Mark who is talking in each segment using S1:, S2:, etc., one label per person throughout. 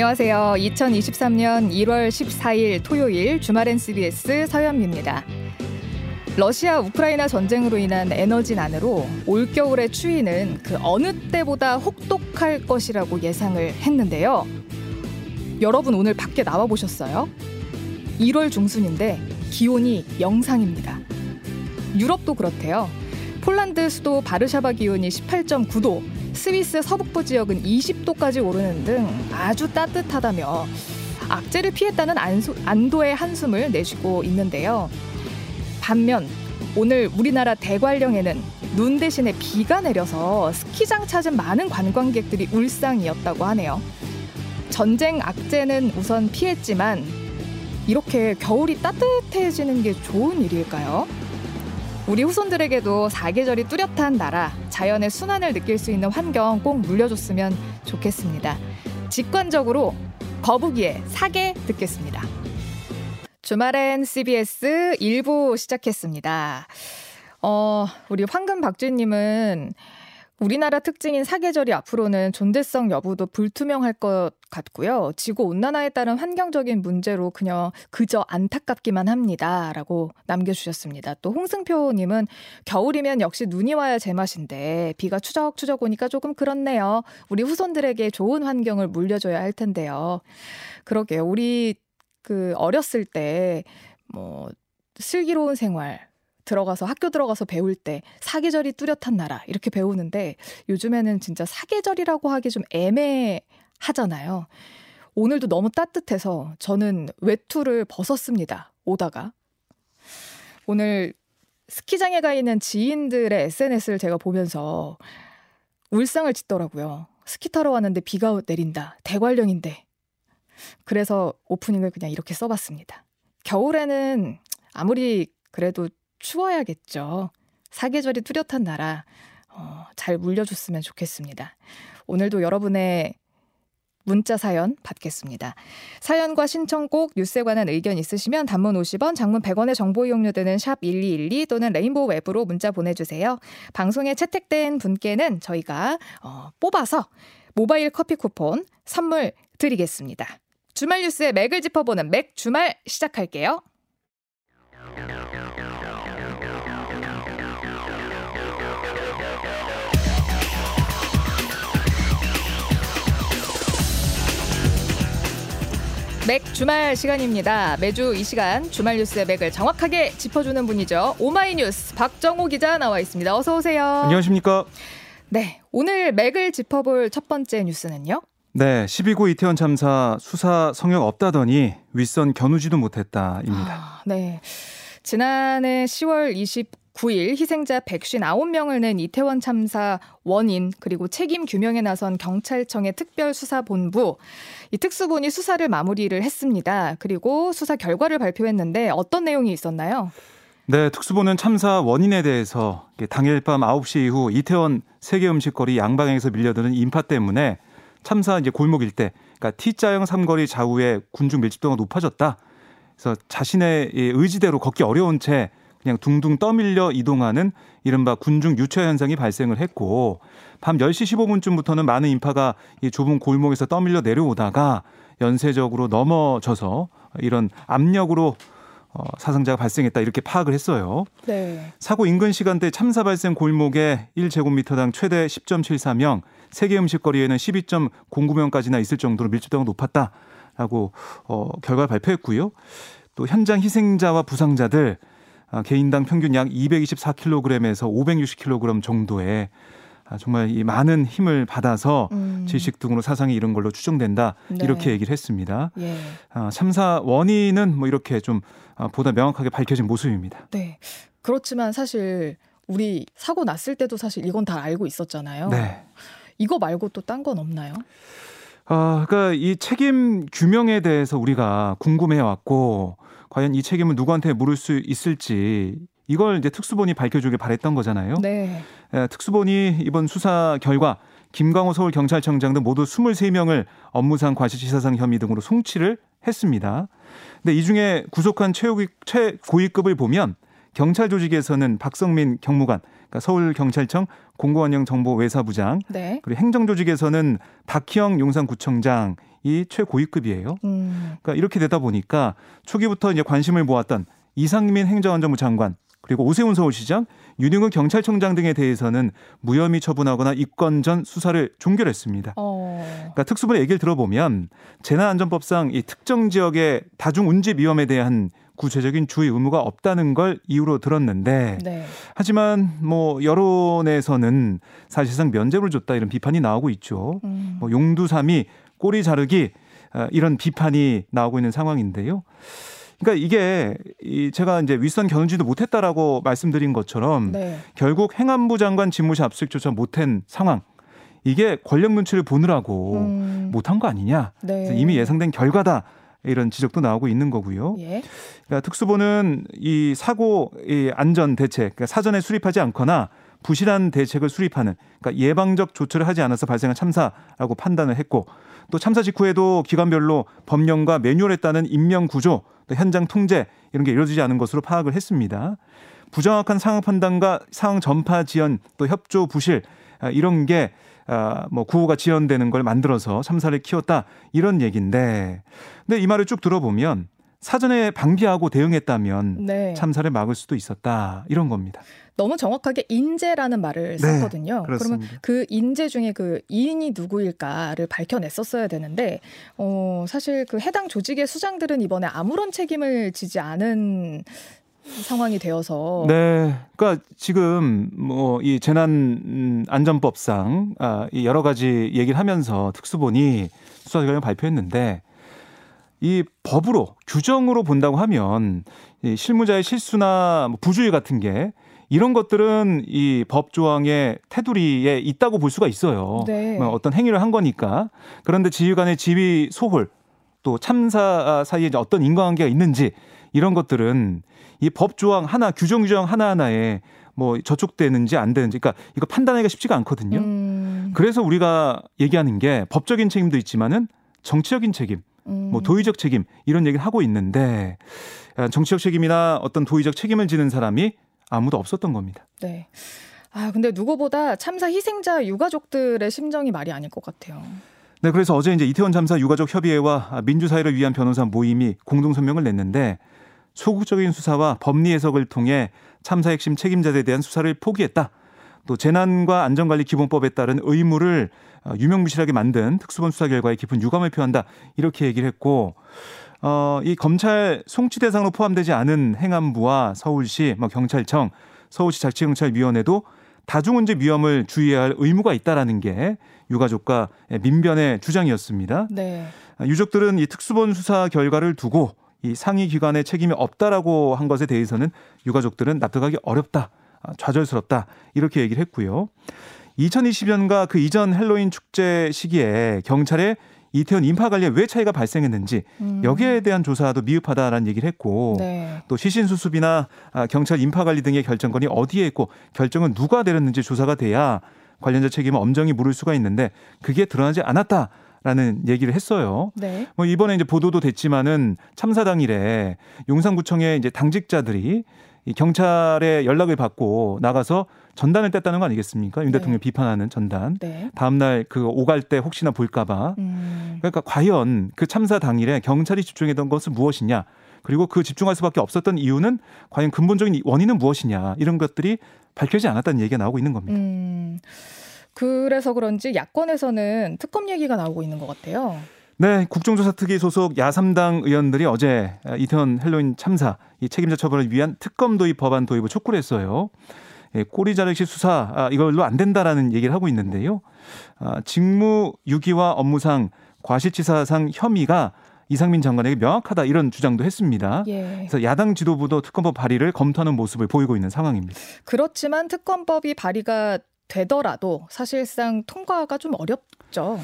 S1: 안녕하세요. 2023년 1월 14일 토요일 주말엔 CBS 서현미입니다. 러시아 우크라이나 전쟁으로 인한 에너지 난으로 올겨울의 추위는 그 어느 때보다 혹독할 것이라고 예상을 했는데요. 여러분 오늘 밖에 나와 보셨어요? 1월 중순인데 기온이 영상입니다. 유럽도 그렇대요. 폴란드 수도 바르샤바 기온이 18.9도, 스위스 서북부 지역은 20도까지 오르는 등 아주 따뜻하다며 악재를 피했다는 안소, 안도의 한숨을 내쉬고 있는데요. 반면 오늘 우리나라 대관령에는 눈 대신에 비가 내려서 스키장 찾은 많은 관광객들이 울상이었다고 하네요. 전쟁 악재는 우선 피했지만 이렇게 겨울이 따뜻해지는 게 좋은 일일까요? 우리 후손들에게도 사계절이 뚜렷한 나라, 자연의 순환을 느낄 수 있는 환경 꼭 물려줬으면 좋겠습니다. 직관적으로 거북이의 사계 듣겠습니다. 주말엔 CBS 1부 시작했습니다. 어, 우리 황금 박쥐님은 우리나라 특징인 사계절이 앞으로는 존재성 여부도 불투명할 것 같고요. 지구 온난화에 따른 환경적인 문제로 그냥 그저 안타깝기만 합니다. 라고 남겨 주셨습니다. 또 홍승표 님은 겨울이면 역시 눈이 와야 제맛인데 비가 추적추적 오니까 조금 그렇네요. 우리 후손들에게 좋은 환경을 물려줘야 할 텐데요. 그러게요. 우리 그 어렸을 때 뭐 슬기로운 생활 들어가서 학교 들어가서 배울 때 사계절이 뚜렷한 나라 이렇게 배우는데 요즘에는 진짜 사계절이라고 하기 좀 애매하잖아요. 오늘도 너무 따뜻해서 저는 외투를 벗었습니다. 오다가 오늘 스키장에 가 있는 지인들의 SNS를 제가 보면서 울상을 짓더라고요. 스키 타러 왔는데 비가 내린다. 대관령인데. 그래서 오프닝을 그냥 이렇게 써봤습니다. 겨울에는 아무리 그래도 추워야겠죠. 사계절이 뚜렷한 나라 어, 잘 물려줬으면 좋겠습니다. 오늘도 여러분의 문자 사연 받겠습니다. 사연과 신청곡, 뉴스에 관한 의견 있으시면 단문 50원, 장문 100원의 정보 이용료드는 샵 1212 또는 레인보우 웹으로 문자 보내주세요. 방송에 채택된 분께는 저희가 어, 뽑아서 모바일 커피 쿠폰 선물 드리겠습니다. 주말 뉴스의 맥을 짚어보는 맥 주말 시작할게요. 맥 주말 시간입니다. 매주 이 시간 주말 뉴스의 맥을 정확하게 짚어주는 분이죠. 오마이뉴스 박정호 기자 나와 있습니다. 어서 오세요.
S2: 안녕하십니까?
S1: 네, 오늘 맥을 짚어볼 첫 번째 뉴스는요.
S2: 네, 12구 이태원 참사 수사 성역 없다더니 윗선 겨누지도 못했다입니다.
S1: 아, 네. 지난해 10월 29일 희생자 159명을 낸 이태원 참사 원인 그리고 책임 규명에 나선 경찰청의 특별수사본부 이 특수본이 수사를 마무리를 했습니다. 그리고 수사 결과를 발표했는데 어떤 내용이 있었나요?
S2: 네, 특수본은 참사 원인에 대해서 당일 밤 9시 이후 이태원 세계 음식거리 양방향에서 밀려드는 인파 때문에 참사 이제 골목 일대, 그러니까 T자형 삼거리 좌우에 군중 밀집도가 높아졌다. 그래서 자신의 의지대로 걷기 어려운 채 그냥 둥둥 떠밀려 이동하는 이른바 군중 유체 현상이 발생을 했고 밤 10시 15분쯤부터는 많은 인파가 이 좁은 골목에서 떠밀려 내려오다가 연쇄적으로 넘어져서 이런 압력으로 어, 사상자가 발생했다 이렇게 파악을 했어요. 네. 사고 인근 시간대 참사 발생 골목에 1제곱미터당 최대 10.74명, 세계 음식거리에는 12.09명까지나 있을 정도로 밀집도가 높았다라고 어, 결과를 발표했고요. 또 현장 희생자와 부상자들 아, 개인당 평균 약 224kg에서 560kg 정도의 아, 정말 이 많은 힘을 받아서 음. 질식 등으로 사상이 이런 걸로 추정된다 네. 이렇게 얘기를 했습니다. 예. 아, 참사 원인은 뭐 이렇게 좀 아, 보다 명확하게 밝혀진 모습입니다.
S1: 네. 그렇지만 사실 우리 사고 났을 때도 사실 이건 다 알고 있었잖아요. 네. 이거 말고 또 딴 건 없나요?
S2: 아, 그러니까 이 책임 규명에 대해서 우리가 궁금해 왔고 과연 이 책임을 누구한테 물을 수 있을지 이걸 이제 특수본이 밝혀주길 바랬던 거잖아요. 네. 에, 특수본이 이번 수사 결과 김광호 서울경찰청장 등 모두 23명을 업무상 과실치사상 혐의 등으로 송치를 했습니다. 근데 이 중에 구속한 최고위, 최고위급을 보면 경찰 조직에서는 박성민 경무관, 그러니까 서울경찰청 공공안녕 정보외사부장, 네. 그리고 행정조직에서는 박희영 용산구청장 이 최고위급이에요. 음. 그러니까 이렇게 되다 보니까 초기부터 이제 관심을 모았던 이상민 행정안전부 장관 그리고 오세훈 서울시장, 윤영근 경찰청장 등에 대해서는 무혐의 처분하거나 입건 전 수사를 종결했습니다. 어. 그러니까 특수본의 얘기를 들어보면 재난안전법상 이 특정 지역의 다중 운집 위험에 대한 구체적인 주의 의무가 없다는 걸 이유로 들었는데 네. 하지만 뭐 여론에서는 사실상 면제를 줬다 이런 비판이 나오고 있죠. 음. 뭐 용두삼이 꼬리 자르기 아, 이런 비판이 나오고 있는 상황인데요. 그러니까 이게 이 제가 이제 윗선 겨누지도 못했다라고 말씀드린 것처럼 네. 결국 행안부 장관 집무실 압수수색조차 못한 상황. 이게 권력 눈치를 보느라고 음. 못한 거 아니냐. 네. 이미 예상된 결과다. 이런 지적도 나오고 있는 거고요. 예. 그러니까 특수본은 이 사고 이 안전 대책, 그러니까 사전에 수립하지 않거나 부실한 대책을 수립하는 그러니까 예방적 조처를 하지 않아서 발생한 참사라고 판단을 했고 또 참사 직후에도 기관별로 법령과 매뉴얼에 따른 인명 구조, 또 현장 통제 이런 게 이루어지지 않은 것으로 파악을 했습니다. 부정확한 상황 판단과 상황 전파 지연 또 협조 부실 아, 이런 게 아, 뭐 구호가 지연되는 걸 만들어서 참사를 키웠다 이런 얘기인데 근데 이 말을 쭉 들어보면 사전에 방비하고 대응했다면 네. 참사를 막을 수도 있었다 이런 겁니다.
S1: 너무 정확하게 인재라는 말을 네, 썼거든요. 네, 그러면 그 인재 중에 그 이인이 누구일까를 밝혀냈었어야 되는데 어 사실 그 해당 조직의 수장들은 이번에 아무런 책임을 지지 않은 상황이 되어서
S2: 네. 그러니까 지금 뭐 이 재난 안전법상 아, 이 여러 가지 얘기를 하면서 특수본이 수사 결과 발표했는데 이 법으로 규정으로 본다고 하면 이 실무자의 실수나 뭐 부주의 같은 게 이런 것들은 이 법 조항의 테두리에 있다고 볼 수가 있어요. 네. 뭐 어떤 행위를 한 거니까. 그런데 지휘관의 지휘 소홀 또 참사 사이에 어떤 인과관계가 있는지 이런 것들은 이 법 조항 하나 규정 규정 하나 하나에 뭐 저촉되는지 안 되는지 그러니까 이거 판단하기가 쉽지가 않거든요. 음. 그래서 우리가 얘기하는 게 법적인 책임도 있지만은 정치적인 책임, 뭐 음. 뭐 도의적 책임 이런 얘기를 하고 있는데 정치적 책임이나 어떤 도의적 책임을 지는 사람이 아무도 없었던 겁니다.
S1: 네. 아, 근데 누구보다 참사 희생자 유가족들의 심정이 말이 아닐 것 같아요.
S2: 네, 그래서 어제 이제 이태원 참사 유가족 협의회와 민주사회를 위한 변호사 모임이 공동 성명을 냈는데 소극적인 수사와 법리 해석을 통해 참사 핵심 책임자들에 대한 수사를 포기했다. 또 재난과 안전관리 기본법에 따른 의무를 어, 유명무실하게 만든 특수본 수사 결과에 깊은 유감을 표한다. 이렇게 얘기를 했고 어, 이 검찰 송치 대상으로 포함되지 않은 행안부와 서울시, 뭐 경찰청, 서울시 자치경찰위원회도 다중운집 위험을 주의해야 할 의무가 있다라는 게 유가족과 민변의 주장이었습니다. 네. 유족들은 이 특수본 수사 결과를 두고 이 상위 기관의 책임이 없다라고 한 것에 대해서는 유가족들은 납득하기 어렵다, 좌절스럽다 이렇게 얘기를 했고요. 2020년과 그 이전 헬로윈 축제 시기에 경찰의 이태원 인파 관리에 왜 차이가 발생했는지 음. 여기에 대한 조사도 미흡하다라는 얘기를 했고 네. 또 시신 수습이나 아, 경찰 인파 관리 등의 결정권이 어디에 있고 결정은 누가 내렸는지 조사가 돼야 관련자 책임을 엄정히 물을 수가 있는데 그게 드러나지 않았다. 라는 얘기를 했어요. 네. 뭐 이번에 이제 보도도 됐지만은 참사 당일에 용산구청의 이제 당직자들이 이 경찰의 연락을 받고 나가서 전단을 뗐다는 거 아니겠습니까? 윤 네. 대통령 비판하는 전단. 네. 다음날 그 오갈 때 혹시나 볼까봐. 음. 그러니까 과연 그 참사 당일에 경찰이 집중했던 것은 무엇이냐? 그리고 그 집중할 수밖에 없었던 이유는 과연 근본적인 원인은 무엇이냐? 이런 것들이 밝혀지지 않았다는 얘기가 나오고 있는 겁니다. 음.
S1: 그래서 그런지 야권에서는 특검 얘기가 나오고 있는 것 같아요.
S2: 네, 국정조사 특위 소속 야삼당 의원들이 어제 이태원 헬로윈 참사 이 책임자 처벌을 위한 특검 도입 법안 도입을 촉구를 했어요. 예, 꼬리 자르기 수사 아, 이걸로 안 된다라는 얘기를 하고 있는데요. 아, 직무 유기와 업무상 과실치사상 혐의가 이상민 장관에게 명확하다 이런 주장도 했습니다. 예. 그래서 야당 지도부도 특검법 발의를 검토하는 모습을 보이고 있는 상황입니다.
S1: 그렇지만 특검법이 발의가 되더라도 사실상 통과가 좀 어렵죠.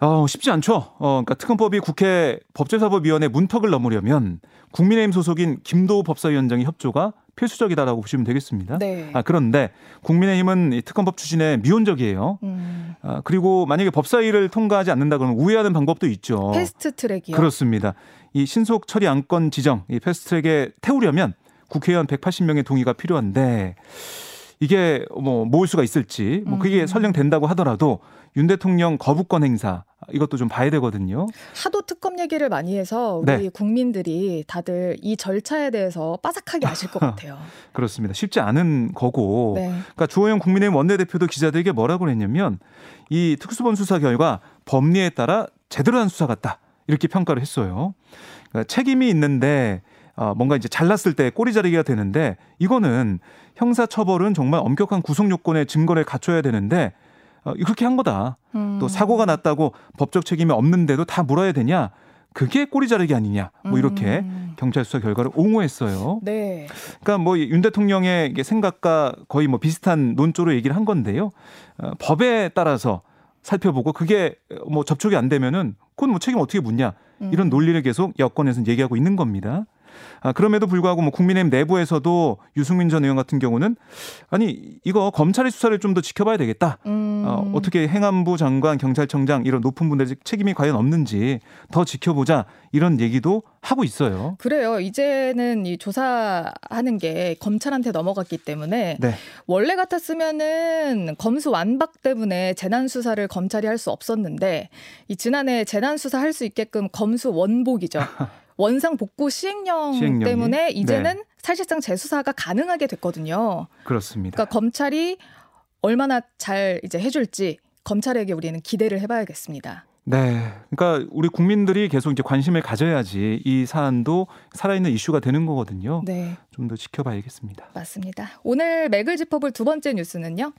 S2: 어, 쉽지 않죠. 어, 그러니까 특검법이 국회 법제사법위원회 문턱을 넘으려면 국민의힘 소속인 김도읍 법사위원장의 협조가 필수적이다라고 보시면 되겠습니다. 네. 아, 그런데 국민의힘은 이 특검법 추진에 미온적이에요. 음. 아, 그리고 만약에 법사위를 통과하지 않는다 그러면 우회하는 방법도 있죠.
S1: 패스트 트랙이요.
S2: 그렇습니다. 이 신속 처리 안건 지정, 이 패스트 트랙에 태우려면 국회의원 180명의 동의가 필요한데 이게 뭐 모을 수가 있을지 뭐 그게 음. 설령 된다고 하더라도 윤 대통령 거부권 행사 이것도 좀 봐야 되거든요.
S1: 하도 특검 얘기를 많이 해서 우리 네. 국민들이 다들 이 절차에 대해서 빠삭하게 아실 것 같아요.
S2: 그렇습니다. 쉽지 않은 거고. 네. 그러니까 주호영 국민의힘 원내대표도 기자들에게 뭐라고 했냐면 이 특수본 수사 결과 법리에 따라 제대로 한 수사 같다. 이렇게 평가를 했어요. 그러니까 책임이 있는데 어, 뭔가 이제 잘났을 때 꼬리 자르기가 되는데 이거는 형사 처벌은 정말 엄격한 구속 요건의 증거를 갖춰야 되는데 어, 그렇게 한 거다. 음. 또 사고가 났다고 법적 책임이 없는데도 다 물어야 되냐? 그게 꼬리 자르기 아니냐? 뭐 이렇게 음. 경찰 수사 결과를 옹호했어요. 네. 그러니까 뭐 윤 대통령의 생각과 거의 뭐 비슷한 논조로 얘기를 한 건데요. 어, 법에 따라서 살펴보고 그게 뭐 접촉이 안 되면은 그건 뭐 책임 어떻게 묻냐? 이런 음. 논리를 계속 여권에서 얘기하고 있는 겁니다. 아, 그럼에도 불구하고 뭐 국민의힘 내부에서도 유승민 전 의원 같은 경우는 아니 이거 검찰의 수사를 좀 더 지켜봐야 되겠다. 음. 어, 어떻게 행안부 장관, 경찰청장 이런 높은 분들의 책임이 과연 없는지 더 지켜보자 이런 얘기도 하고 있어요.
S1: 그래요. 이제는 이 조사하는 게 검찰한테 넘어갔기 때문에 네. 원래 같았으면은 검수 완박 때문에 재난 수사를 검찰이 할 수 없었는데 이 지난해 재난 수사 할 수 있게끔 검수 원복이죠. 원상 복구 시행령 시행령이? 때문에 이제는 네. 사실상 재수사가 가능하게 됐거든요.
S2: 그렇습니다.
S1: 그러니까 검찰이 얼마나 잘 이제 해줄지 검찰에게 우리는 기대를 해봐야겠습니다.
S2: 네. 그러니까 우리 국민들이 계속 이제 관심을 가져야지 이 사안도 살아있는 이슈가 되는 거거든요. 네. 좀 더 지켜봐야겠습니다.
S1: 맞습니다. 오늘 맥을 짚어볼 두 번째 뉴스는요?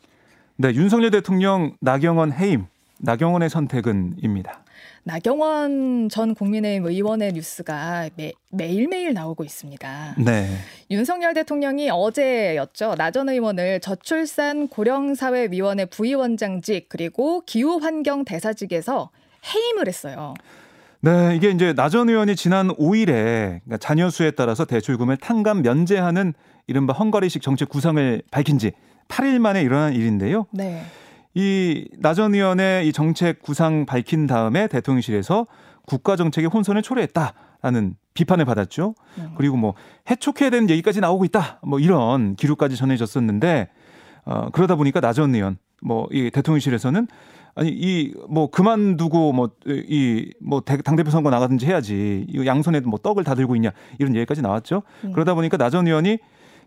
S2: 네. 윤석열 대통령 나경원 해임, 나경원의 선택은입니다.
S1: 나경원 전 국민의힘 의원의 뉴스가 매, 매일매일 나오고 있습니다. 네. 윤석열 대통령이 어제였죠. 나전 의원을 저출산 고령사회위원회 부위원장직 그리고 기후환경 대사직에서 해임을 했어요.
S2: 네, 이게 이제 나전 의원이 지난 5일에 그러니까 자녀 수에 따라서 대출금을 탕감 면제하는 이른바 헝가리식 정책 구상을 밝힌 지 8일 만에 일어난 일인데요. 네. 이 나전 의원의 이 정책 구상 밝힌 다음에 대통령실에서 국가 정책의 혼선을 초래했다라는 비판을 받았죠. 음. 그리고 뭐 해촉해야 되는 얘기까지 나오고 있다. 뭐 이런 기록까지 전해졌었는데 어 그러다 보니까 나전 의원 뭐 이 대통령실에서는 아니 이 뭐 그만두고 뭐 이 뭐당 대표 선거 나가든지 해야지 이 양손에 뭐 떡을 다 들고 있냐 이런 얘기까지 나왔죠. 음. 그러다 보니까 나전 의원이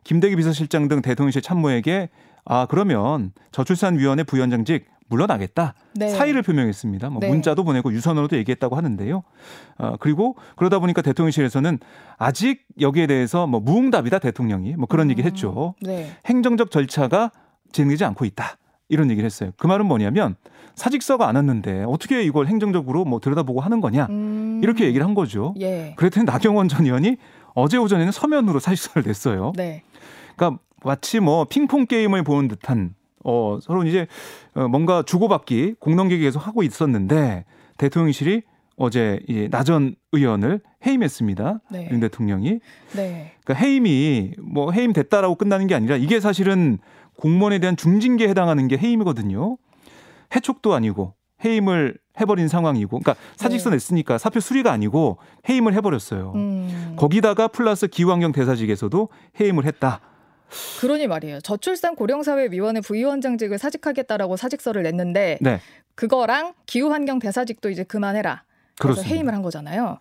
S2: 김대기 비서실장 등 대통령실 참모에게 아 그러면 저출산위원회 부위원장직 물러나겠다 네. 사의를 표명했습니다. 뭐 네. 문자도 보내고 유선으로도 얘기했다고 하는데요. 어, 그리고 그러다 보니까 대통령실에서는 아직 여기에 대해서 뭐 무응답이다 대통령이 뭐 그런 음. 얘기를 했죠. 네. 행정적 절차가 진행되지 않고 있다. 이런 얘기를 했어요. 그 말은 뭐냐면 사직서가 안 왔는데 어떻게 이걸 행정적으로 뭐 들여다보고 하는 거냐 음. 이렇게 얘기를 한 거죠. 예. 그랬더니 나경원 전 의원이 어제 오전에는 서면으로 사직서를 냈어요. 네. 그러니까 마치 뭐 핑퐁 게임을 보는 듯한 어 서로 이제 어, 뭔가 주고받기 공론계기 계속 하고 있었는데 대통령실이 어제 이 나전 의원을 해임했습니다. 네. 윤 대통령이. 네. 그러니까 해임이 뭐 해임 됐다라고 끝나는 게 아니라 이게 사실은 공무원에 대한 중징계에 해당하는 게 해임이거든요. 해촉도 아니고 해임을 해버린 상황이고, 그러니까 사직서 네. 냈으니까 사표 수리가 아니고 해임을 해버렸어요. 음. 거기다가 플러스 기후환경 대사직에서도 해임을 했다.
S1: 그러니 말이에요. 저출산 고령사회위원회 부위원장직을 사직하겠다라고 사직서를 냈는데 네. 그거랑 기후환경 대사직도 이제 그만해라. 그래서 그렇습니다. 해임을 한 거잖아요.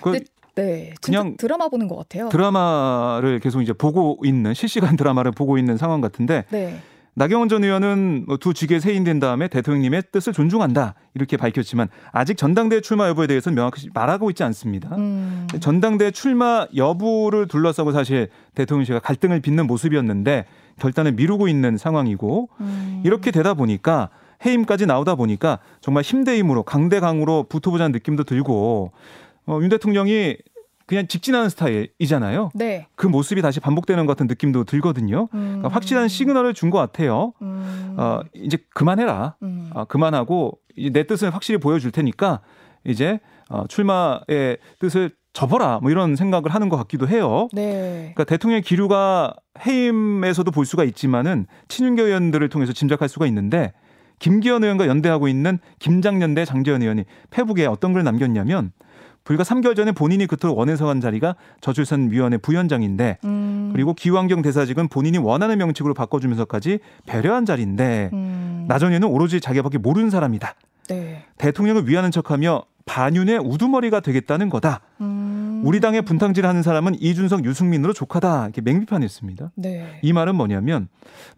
S1: 그, 네, 그냥 드라마 보는 것 같아요.
S2: 드라마를 계속 이제 보고 있는 실시간 드라마를 보고 있는 상황 같은데 네. 나경원 전 의원은 뭐두 직에 세인된 다음에 대통령님의 뜻을 존중한다 이렇게 밝혔지만 아직 전당대회 출마 여부에 대해서는 명확히 말하고 있지 않습니다. 음. 전당대회 출마 여부를 둘러싸고 사실 대통령실과 갈등을 빚는 모습이었는데 결단을 미루고 있는 상황이고 음. 이렇게 되다 보니까 해임까지 나오다 보니까 정말 힘대 힘으로 강대강으로 붙어보자는 느낌도 들고 어, 윤 대통령이 그냥 직진하는 스타일이잖아요. 네. 그 모습이 다시 반복되는 것 같은 느낌도 들거든요. 음. 그러니까 확실한 시그널을 준 것 같아요. 음. 어, 이제 그만해라. 음. 어, 그만하고 내 뜻을 확실히 보여줄 테니까 이제 어, 출마의 뜻을 접어라. 뭐 이런 생각을 하는 것 같기도 해요. 네. 그러니까 대통령의 기류가 해임에서도 볼 수가 있지만은 친윤계 의원들을 통해서 짐작할 수가 있는데 김기현 의원과 연대하고 있는 김장연대 장재현 의원이 페북에 어떤 글 남겼냐면 불과 3개월 전에 본인이 그토록 원해서 간 자리가 저출산위원회 부위원장인데 음. 그리고 기후환경 대사직은 본인이 원하는 명칭으로 바꿔주면서까지 배려한 자리인데 음. 나전에는 오로지 자기밖에 모르는 사람이다. 네. 대통령을 위하는 척하며 반윤의 우두머리가 되겠다는 거다. 음. 우리 당의 분탕질하는 사람은 이준석, 유승민으로 족하다. 이렇게 맹비판했습니다. 네. 이 말은 뭐냐면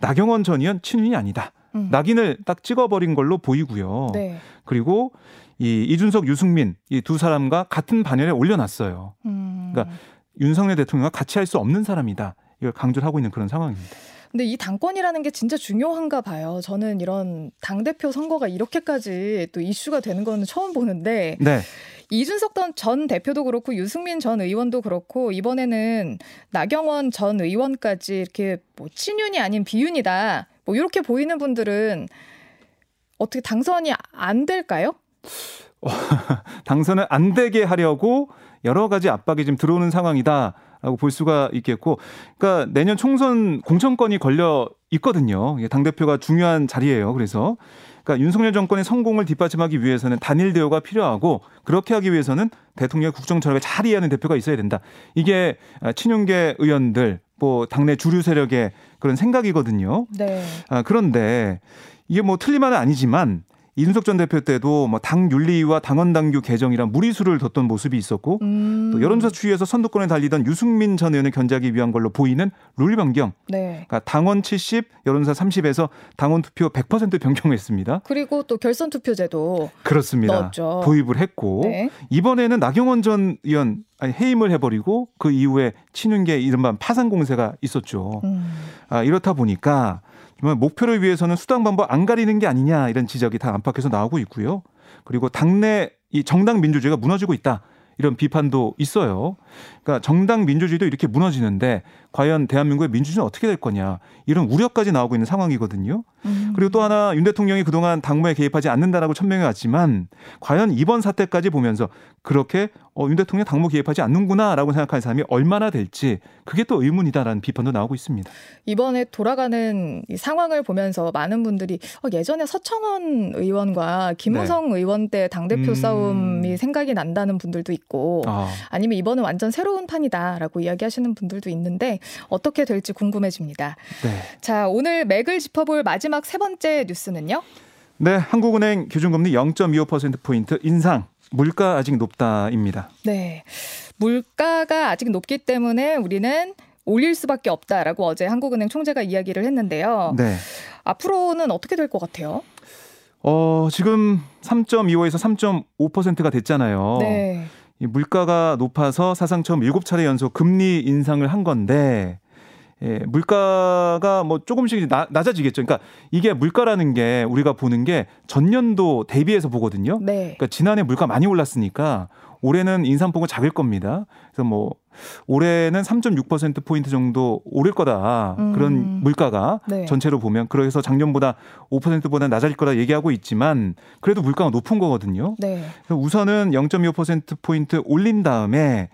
S2: 나경원 전 의원 친윤이 아니다. 음. 낙인을 딱 찍어버린 걸로 보이고요. 네. 그리고 이 이준석, 유승민 이 두 사람과 같은 반열에 올려놨어요. 음. 그러니까 윤석열 대통령과 같이 할 수 없는 사람이다. 이걸 강조를 하고 있는 그런 상황입니다.
S1: 근데 이 당권이라는 게 진짜 중요한가 봐요. 저는 이런 당대표 선거가 이렇게까지 또 이슈가 되는 거는 처음 보는데. 네. 이준석 전 대표도 그렇고 유승민 전 의원도 그렇고 이번에는 나경원 전 의원까지 이렇게 뭐 친윤이 아닌 비윤이다. 뭐 이렇게 보이는 분들은 어떻게 당선이 안 될까요?
S2: 당선을 안 되게 하려고 여러 가지 압박이 지금 들어오는 상황이다. 라고 볼 수가 있겠고, 그러니까 내년 총선 공천권이 걸려 있거든요. 당 대표가 중요한 자리예요. 그래서 그러니까 윤석열 정권의 성공을 뒷받침하기 위해서는 단일 대우가 필요하고 그렇게 하기 위해서는 대통령의 국정 철학을 잘 이해하는 대표가 있어야 된다. 이게 친윤계 의원들 뭐 당내 주류 세력의 그런 생각이거든요. 네. 아, 그런데 이게 뭐 틀린 말은 아니지만 이준석 전 대표 때도 뭐 당 윤리와 당원 당규 개정이란 무리수를 뒀던 모습이 있었고 음. 또 여론조사 추이에서 선두권에 달리던 유승민 전 의원을 견제하기 위한 걸로 보이는 룰 변경. 네. 그러니까 당원 70, 여론조사 30에서 당원 투표 100% 변경했습니다.
S1: 그리고 또 결선 투표제도
S2: 그렇습니다. 넣었죠. 도입을 했고 네. 이번에는 나경원 전 의원 아니, 해임을 해버리고 그 이후에 친윤계 이른바 파산 공세가 있었죠. 음. 아, 이렇다 보니까 목표를 위해서는 수당 방법 안 가리는 게 아니냐 이런 지적이 다 안팎에서 나오고 있고요. 그리고 당내 이 정당 민주주의가 무너지고 있다. 이런 비판도 있어요. 그러니까 정당 민주주의도 이렇게 무너지는데 과연 대한민국의 민주주의는 어떻게 될 거냐 이런 우려까지 나오고 있는 상황이거든요. 음. 그리고 또 하나 윤 대통령이 그동안 당무에 개입하지 않는다라고 천명해 왔지만 과연 이번 사태까지 보면서 그렇게 어, 윤 대통령 당무 개입하지 않는구나라고 생각하는 사람이 얼마나 될지 그게 또 의문이다라는 비판도 나오고 있습니다.
S1: 이번에 돌아가는 이 상황을 보면서 많은 분들이 어, 예전에 서청원 의원과 김우성 네. 의원 때 당대표 음. 싸움이 생각이 난다는 분들도 있고 아. 아니면 이번은 완전 새로운 판이다라고 이야기하시는 분들도 있는데 어떻게 될지 궁금해집니다. 네. 자, 오늘 맥을 짚어볼 마지막 세 번째 뉴스는요?
S2: 네, 한국은행 기준금리 0.25%포인트 인상. 물가 아직 높다입니다.
S1: 네. 물가가 아직 높기 때문에 우리는 올릴 수밖에 없다라고 어제 한국은행 총재가 이야기를 했는데요. 네. 앞으로는 어떻게 될 것 같아요?
S2: 어, 지금 3.25에서 3.5%가 됐잖아요. 네. 이 물가가 높아서 사상 처음 7차례 연속 금리 인상을 한 건데 예, 물가가 뭐 조금씩 나, 낮아지겠죠. 그러니까 이게 물가라는 게 우리가 보는 게 전년도 대비해서 보거든요. 네. 그러니까 지난해 물가 많이 올랐으니까 올해는 인상폭은 작을 겁니다. 그래서 뭐 올해는 3.6% 포인트 정도 오를 거다. 음. 그런 물가가 네. 전체로 보면 그래서 작년보다 5%보다 낮아질 거다 얘기하고 있지만 그래도 물가가 높은 거거든요. 네. 그래서 우선은 0.25% 포인트 올린 다음에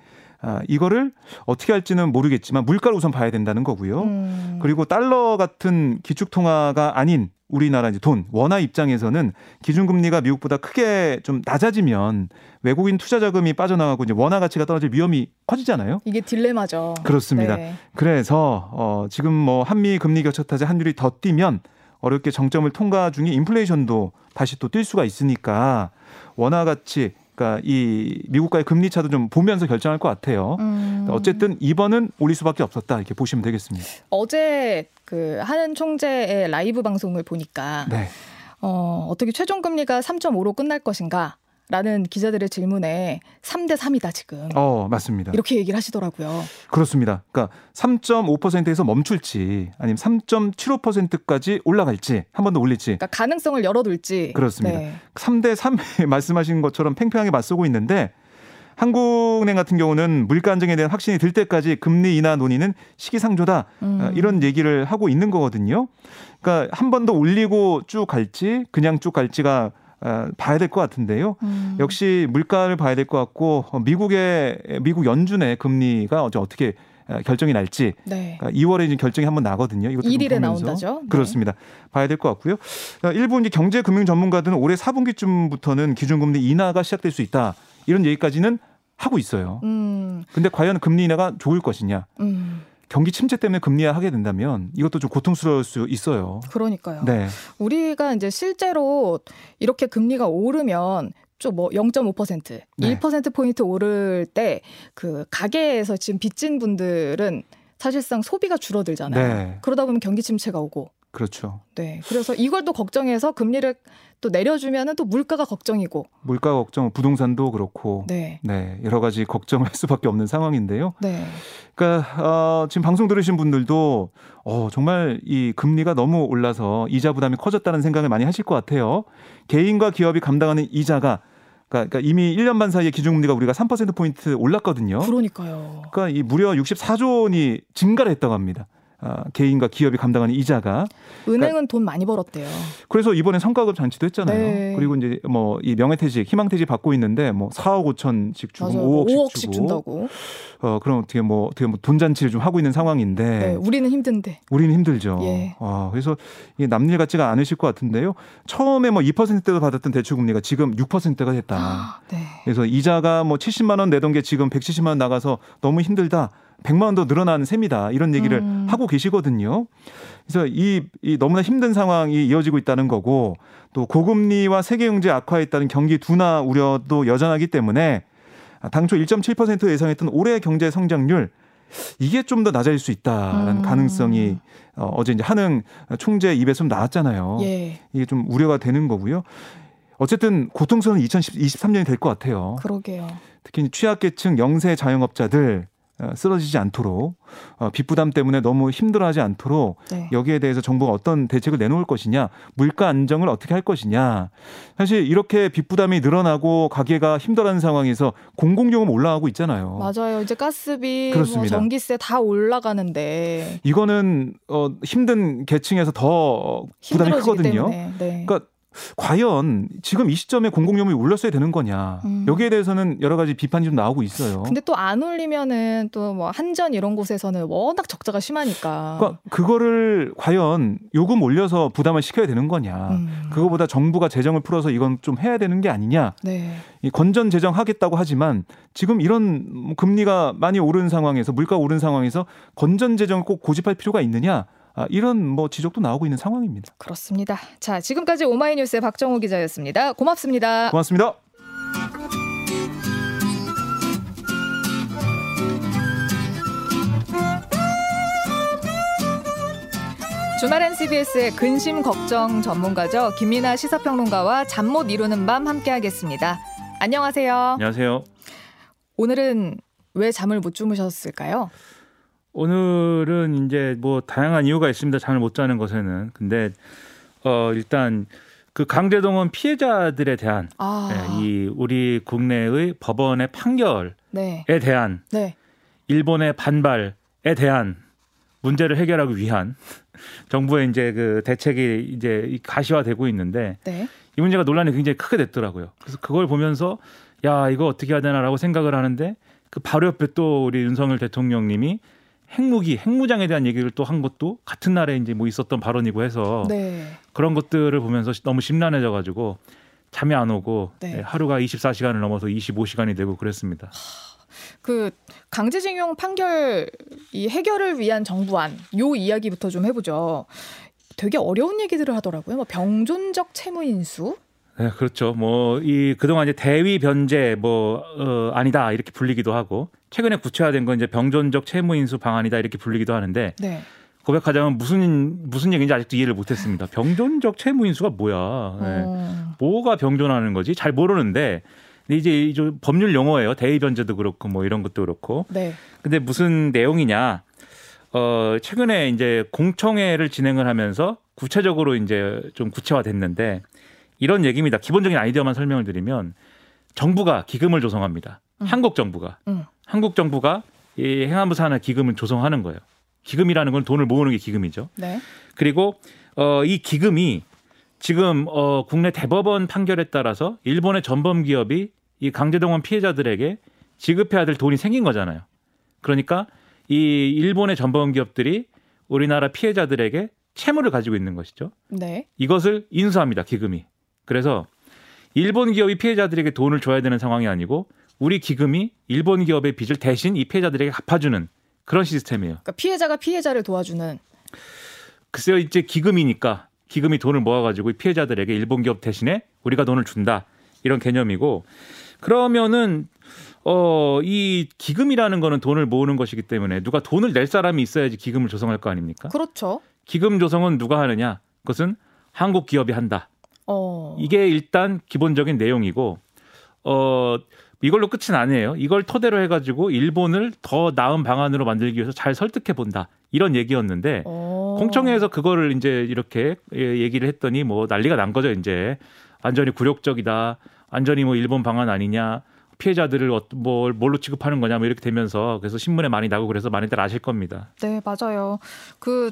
S2: 아, 이거를 어떻게 할지는 모르겠지만 물가를 우선 봐야 된다는 거고요. 음. 그리고 달러 같은 기축 통화가 아닌 우리나라 이제 돈 원화 입장에서는 기준금리가 미국보다 크게 좀 낮아지면 외국인 투자 자금이 빠져나가고 이제 원화 가치가 떨어질 위험이 커지잖아요.
S1: 이게 딜레마죠.
S2: 그렇습니다. 네. 그래서 어 지금 뭐 한미 금리 격차 탓에 환율이 더 뛰면 어렵게 정점을 통과 중에 인플레이션도 다시 또 뛸 수가 있으니까 원화 가치 그러니까 이 미국과의 금리 차도 좀 보면서 결정할 것 같아요. 음. 어쨌든 이번은 올릴 수밖에 없었다 이렇게 보시면 되겠습니다.
S1: 어제 그 하는 총재의 라이브 방송을 보니까 네. 어, 어떻게 최종 금리가 3.5로 끝날 것인가? 라는 기자들의 질문에 3대 3이다 지금.
S2: 어, 맞습니다.
S1: 이렇게 얘기를 하시더라고요.
S2: 그렇습니다. 그러니까 3.5%에서 멈출지 아니면 3.75%까지 올라갈지 한 번 더 올릴지.
S1: 그러니까 가능성을 열어둘지.
S2: 그렇습니다. 네. 3대 3 말씀하신 것처럼 팽팽하게 맞서고 있는데 한국은행 같은 경우는 물가 안정에 대한 확신이 들 때까지 금리 인하 논의는 시기상조다 음. 어, 이런 얘기를 하고 있는 거거든요. 그러니까 한 번 더 올리고 쭉 갈지 그냥 쭉 갈지가 어, 봐야 될 것 같은데요. 음. 역시 물가를 봐야 될 것 같고 어, 미국의 미국 연준의 금리가 어떻게 어, 결정이 날지 네. 그러니까 2월에 이제 결정이 한번 나거든요.
S1: 이것도 1일에 나온다죠.
S2: 네. 그렇습니다. 봐야 될 것 같고요. 일부 이제 경제 금융 전문가들은 올해 4분기쯤부터는 기준금리 인하가 시작될 수 있다. 이런 얘기까지는 하고 있어요. 음. 근데 과연 금리 인하가 좋을 것이냐? 음. 경기 침체 때문에 금리화 하게 된다면 이것도 좀 고통스러울 수 있어요.
S1: 그러니까요.
S2: 네.
S1: 우리가 이제 실제로 이렇게 금리가 오르면 좀뭐 0.5%,
S2: 네.
S1: 1% 포인트 오를 때 그 가게에서 지금 빚진 분들은 사실상 소비가 줄어들잖아요.
S2: 네.
S1: 그러다 보면 경기 침체가 오고.
S2: 그렇죠.
S1: 네. 그래서 이걸 또 걱정해서 금리를 또 내려주면은 또 물가가 걱정이고.
S2: 물가 걱정, 부동산도 그렇고
S1: 네.
S2: 네, 여러 가지 걱정을 할 수밖에 없는 상황인데요.
S1: 네.
S2: 그러니까 어, 지금 방송 들으신 분들도 어, 정말 이 금리가 너무 올라서 이자 부담이 커졌다는 생각을 많이 하실 것 같아요. 개인과 기업이 감당하는 이자가 그러니까 이미 1년 반 사이에 기준금리가 우리가 3% 포인트 올랐거든요.
S1: 그러니까요.
S2: 그러니까 이 무려 64조 원이 증가를 했다고 합니다. 아, 개인과 기업이 감당하는 이자가
S1: 은행은 돈 많이 벌었대요.
S2: 그래서 이번에 성과급 잔치도 했잖아요.
S1: 네.
S2: 그리고 이제 뭐 이 명예퇴직, 희망퇴직 받고 있는데 뭐 4억 5천씩 주고
S1: 맞아요.
S2: 뭐 5억씩,
S1: 5억씩
S2: 주고
S1: 준다고.
S2: 어 그럼 어떻게 뭐 어떻게 뭐 돈 잔치를 좀 하고 있는 상황인데
S1: 네. 우리는 힘든데.
S2: 우리는 힘들죠.
S1: 예.
S2: 아, 그래서 이게 남일 같지가 않으실 것 같은데요. 처음에 뭐 2%대도 받았던 대출 금리가 지금 6%가 됐다.
S1: 아, 네.
S2: 그래서 이자가 뭐 70만 원 내던 게 지금 170만 원 나가서 너무 힘들다. 100만 원 더 늘어난 셈이다. 이런 얘기를
S1: 음.
S2: 하고 계시거든요. 그래서 이, 이 너무나 힘든 상황이 이어지고 있다는 거고 또 고금리와 세계 경제 악화에 따른 경기 둔화 우려도 여전하기 때문에 당초 1.7% 예상했던 올해 경제 성장률 이게 좀 더 낮아질 수 있다라는
S1: 음.
S2: 가능성이 어, 어제 이제 한흥 총재 입에서 좀 나왔잖아요.
S1: 예.
S2: 이게 좀 우려가 되는 거고요. 어쨌든 고통스러운 2023년이 될 것 같아요.
S1: 그러게요.
S2: 특히 취약계층 영세 자영업자들 어, 쓰러지지 않도록 어, 빚 부담 때문에 너무 힘들어하지 않도록
S1: 네.
S2: 여기에 대해서 정부가 어떤 대책을 내놓을 것이냐, 물가 안정을 어떻게 할 것이냐. 사실 이렇게 빚 부담이 늘어나고 가게가 힘들어하는 상황에서 공공요금 올라가고 있잖아요.
S1: 맞아요. 이제 가스비, 뭐. 전기세 다 올라가는데
S2: 이거는 어, 힘든 계층에서 더 부담이 크거든요.
S1: 네.
S2: 그러니까 과연 지금 이 시점에 공공요금이 올렸어야 되는 거냐.
S1: 음.
S2: 여기에 대해서는 여러 가지 비판이 좀 나오고 있어요.
S1: 근데 또 안 올리면은 또 뭐 한전 이런 곳에서는 워낙 적자가 심하니까.
S2: 그러니까 그거를 과연 요금 올려서 부담을 시켜야 되는 거냐.
S1: 음.
S2: 그거보다 정부가 재정을 풀어서 이건 좀 해야 되는 게 아니냐.
S1: 네.
S2: 이 건전 재정 하겠다고 하지만 지금 이런 금리가 많이 오른 상황에서 물가 오른 상황에서 건전 재정을 꼭 고집할 필요가 있느냐. 아, 이런 뭐 지적도 나오고 있는 상황입니다.
S1: 그렇습니다. 자, 지금까지 오마이뉴스의 박정호 기자였습니다. 고맙습니다.
S2: 고맙습니다.
S1: 주말엔 CBS의 근심 걱정 전문가죠. 김민아 시사평론가와 잠 못 이루는 밤 함께하겠습니다. 안녕하세요.
S3: 안녕하세요.
S1: 오늘은 왜 잠을 못 주무셨을까요?
S3: 오늘은 이제 뭐 다양한 이유가 있습니다. 잠을 못 자는 것에는. 근데 어 일단 그 강제동원 피해자들에 대한
S1: 아,
S3: 예, 이 우리 국내의 법원의 판결에
S1: 네,
S3: 대한
S1: 네,
S3: 일본의 반발에 대한 문제를 해결하기 위한 정부의 이제 그 대책이 이제 가시화되고 있는데
S1: 네.
S3: 이 문제가 논란이 굉장히 크게 됐더라고요. 그래서 그걸 보면서 야 이거 어떻게 해야 되나라고 생각을 하는데 그 바로 옆에 또 우리 윤석열 대통령님이 핵무기, 핵무장에 대한 얘기를 또 한 것도 같은 날에 이제 뭐 있었던 발언이고 해서
S1: 네.
S3: 그런 것들을 보면서 너무 심란해져 가지고 잠이 안 오고
S1: 네.
S3: 예, 하루가 24시간을 넘어서 25시간이 되고 그랬습니다.
S1: 그 강제징용 판결 이 해결을 위한 정부안 요 이야기부터 좀 해보죠. 되게 어려운 얘기들을 하더라고요. 뭐 병존적 채무 인수.
S3: 네, 그렇죠. 뭐 이 그동안 이제 대위 변제 뭐 어, 아니다 이렇게 불리기도 하고 최근에 구체화된 건 이제 병존적 채무 인수 방안이다 이렇게 불리기도 하는데
S1: 네.
S3: 고백하자면 무슨 무슨 얘기인지 아직도 이해를 못했습니다. 병존적 채무 인수가 뭐야? 네.
S1: 어,
S3: 뭐가 병존하는 거지? 잘 모르는데 근데 이제 이제 법률 용어예요. 대위 변제도 그렇고 뭐 이런 것도 그렇고.
S1: 네.
S3: 근데 무슨 내용이냐? 어 최근에 이제 공청회를 진행을 하면서 구체적으로 이제 좀 구체화됐는데 이런 얘기입니다. 기본적인 아이디어만 설명을 드리면 정부가 기금을 조성합니다.
S1: 음.
S3: 한국 정부가
S1: 음.
S3: 한국 정부가 이 행안부 산하 기금을 조성하는 거예요. 기금이라는 건 돈을 모으는 게 기금이죠.
S1: 네.
S3: 그리고 어, 이 기금이 지금 어, 국내 대법원 판결에 따라서 일본의 전범 기업이 이 강제동원 피해자들에게 지급해야 될 돈이 생긴 거잖아요. 그러니까 이 일본의 전범 기업들이 우리나라 피해자들에게 채무를 가지고 있는 것이죠.
S1: 네.
S3: 이것을 인수합니다. 기금이. 그래서 일본 기업이 피해자들에게 돈을 줘야 되는 상황이 아니고 우리 기금이 일본 기업의 빚을 대신 이 피해자들에게 갚아주는 그런 시스템이에요.
S1: 그러니까 피해자가 피해자를 도와주는.
S3: 글쎄요, 이제 기금이니까 기금이 돈을 모아가지고 피해자들에게 일본 기업 대신에 우리가 돈을 준다 이런 개념이고 그러면은 어, 이 기금이라는 거는 돈을 모으는 것이기 때문에 누가 돈을 낼 사람이 있어야지 기금을 조성할 거 아닙니까?
S1: 그렇죠.
S3: 기금 조성은 누가 하느냐? 그것은 한국 기업이 한다.
S1: 어.
S3: 이게 일단 기본적인 내용이고 어 이걸로 끝은 아니에요. 이걸 토대로 해가지고 일본을 더 나은 방안으로 만들기 위해서 잘 설득해 본다 이런 얘기였는데
S1: 어.
S3: 공청회에서 그거를 이제 이렇게 예, 얘기를 했더니 뭐 난리가 난 거죠. 이제 완전히 굴욕적이다. 완전히 뭐 일본 방안 아니냐. 피해자들을 어- 뭘 뭘로 취급하는 거냐 뭐 이렇게 되면서 그래서 신문에 많이 나고 그래서 많이들 아실 겁니다.
S1: 네, 맞아요. 그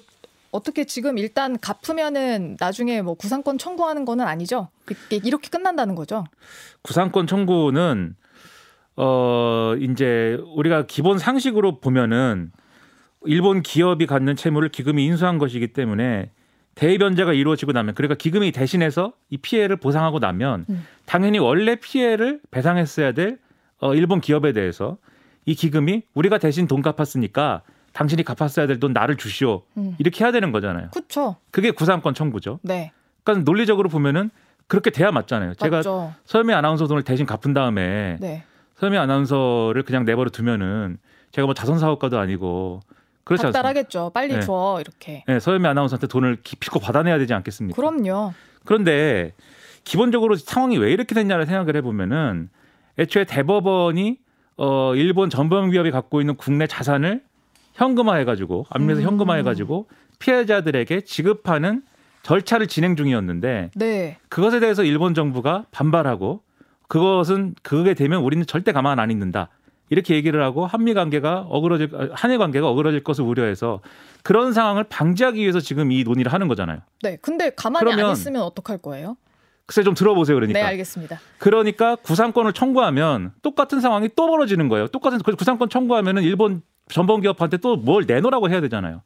S1: 어떻게 지금 일단 갚으면은 나중에 뭐 구상권 청구하는 거는 아니죠? 이게 이렇게 끝난다는 거죠?
S3: 구상권 청구는 어 이제 우리가 기본 상식으로 보면은 일본 기업이 갖는 채무를 기금이 인수한 것이기 때문에 대변제가 이루어지고 나면 그러니까 기금이 대신해서 이 피해를 보상하고 나면
S1: 음.
S3: 당연히 원래 피해를 배상했어야 될 어, 일본 기업에 대해서 이 기금이 우리가 대신 돈 갚았으니까 당신이 갚았어야 될 돈 나를 주시오
S1: 음.
S3: 이렇게 해야 되는 거잖아요.
S1: 그렇죠.
S3: 그게 구상권 청구죠.
S1: 네,
S3: 그러니까 논리적으로 보면은 그렇게 돼야 맞잖아요. 제가
S1: 맞죠.
S3: 서현미 아나운서 돈을 대신 갚은 다음에
S1: 네,
S3: 서현미 아나운서를 그냥 내버려 두면은 제가 뭐 자선 사업가도 아니고 그렇지 않습니까?
S1: 닥달하겠죠. 빨리
S3: 네.
S1: 줘 이렇게.
S3: 네, 서현미 아나운서한테 돈을 기피코 받아내야 되지 않겠습니까?
S1: 그럼요.
S3: 그런데 기본적으로 상황이 왜 이렇게 됐냐를 생각을 해보면은 애초에 대법원이 어 일본 전범 기업이 갖고 있는 국내 자산을 현금화해가지고 압류해서
S1: 음.
S3: 현금화해가지고 피해자들에게 지급하는 절차를 진행 중이었는데
S1: 네,
S3: 그것에 대해서 일본 정부가 반발하고 그것은 그게 되면 우리는 절대 가만 안 있는다. 이렇게 얘기를 하고 한미 관계가 어그러질 한일 관계가 어그러질 것을 우려해서 그런 상황을 방지하기 위해서 지금 이 논의를 하는 거잖아요.
S1: 네. 근데 가만히 안
S3: 그러면
S1: 있으면 어떡할 거예요?
S3: 글쎄 좀 들어보세요. 그러니까.
S1: 네, 알겠습니다.
S3: 그러니까 구상권을 청구하면 똑같은 상황이 또 벌어지는 거예요. 똑같은 그 구상권 청구하면은 일본 전범 기업한테 또 뭘 내놓으라고 해야 되잖아요.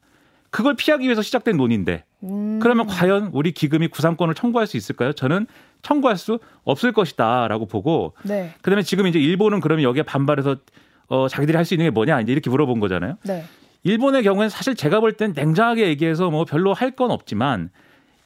S3: 그걸 피하기 위해서 시작된 논의인데
S1: 음.
S3: 그러면 과연 우리 기금이 구상권을 청구할 수 있을까요? 저는 청구할 수 없을 것이다라고 보고
S1: 네,
S3: 그다음에 지금 이제 일본은 그러면 여기에 반발해서 어 자기들이 할 수 있는 게 뭐냐 이제 이렇게 물어본 거잖아요.
S1: 네,
S3: 일본의 경우에는 사실 제가 볼 땐 냉정하게 얘기해서 뭐 별로 할 건 없지만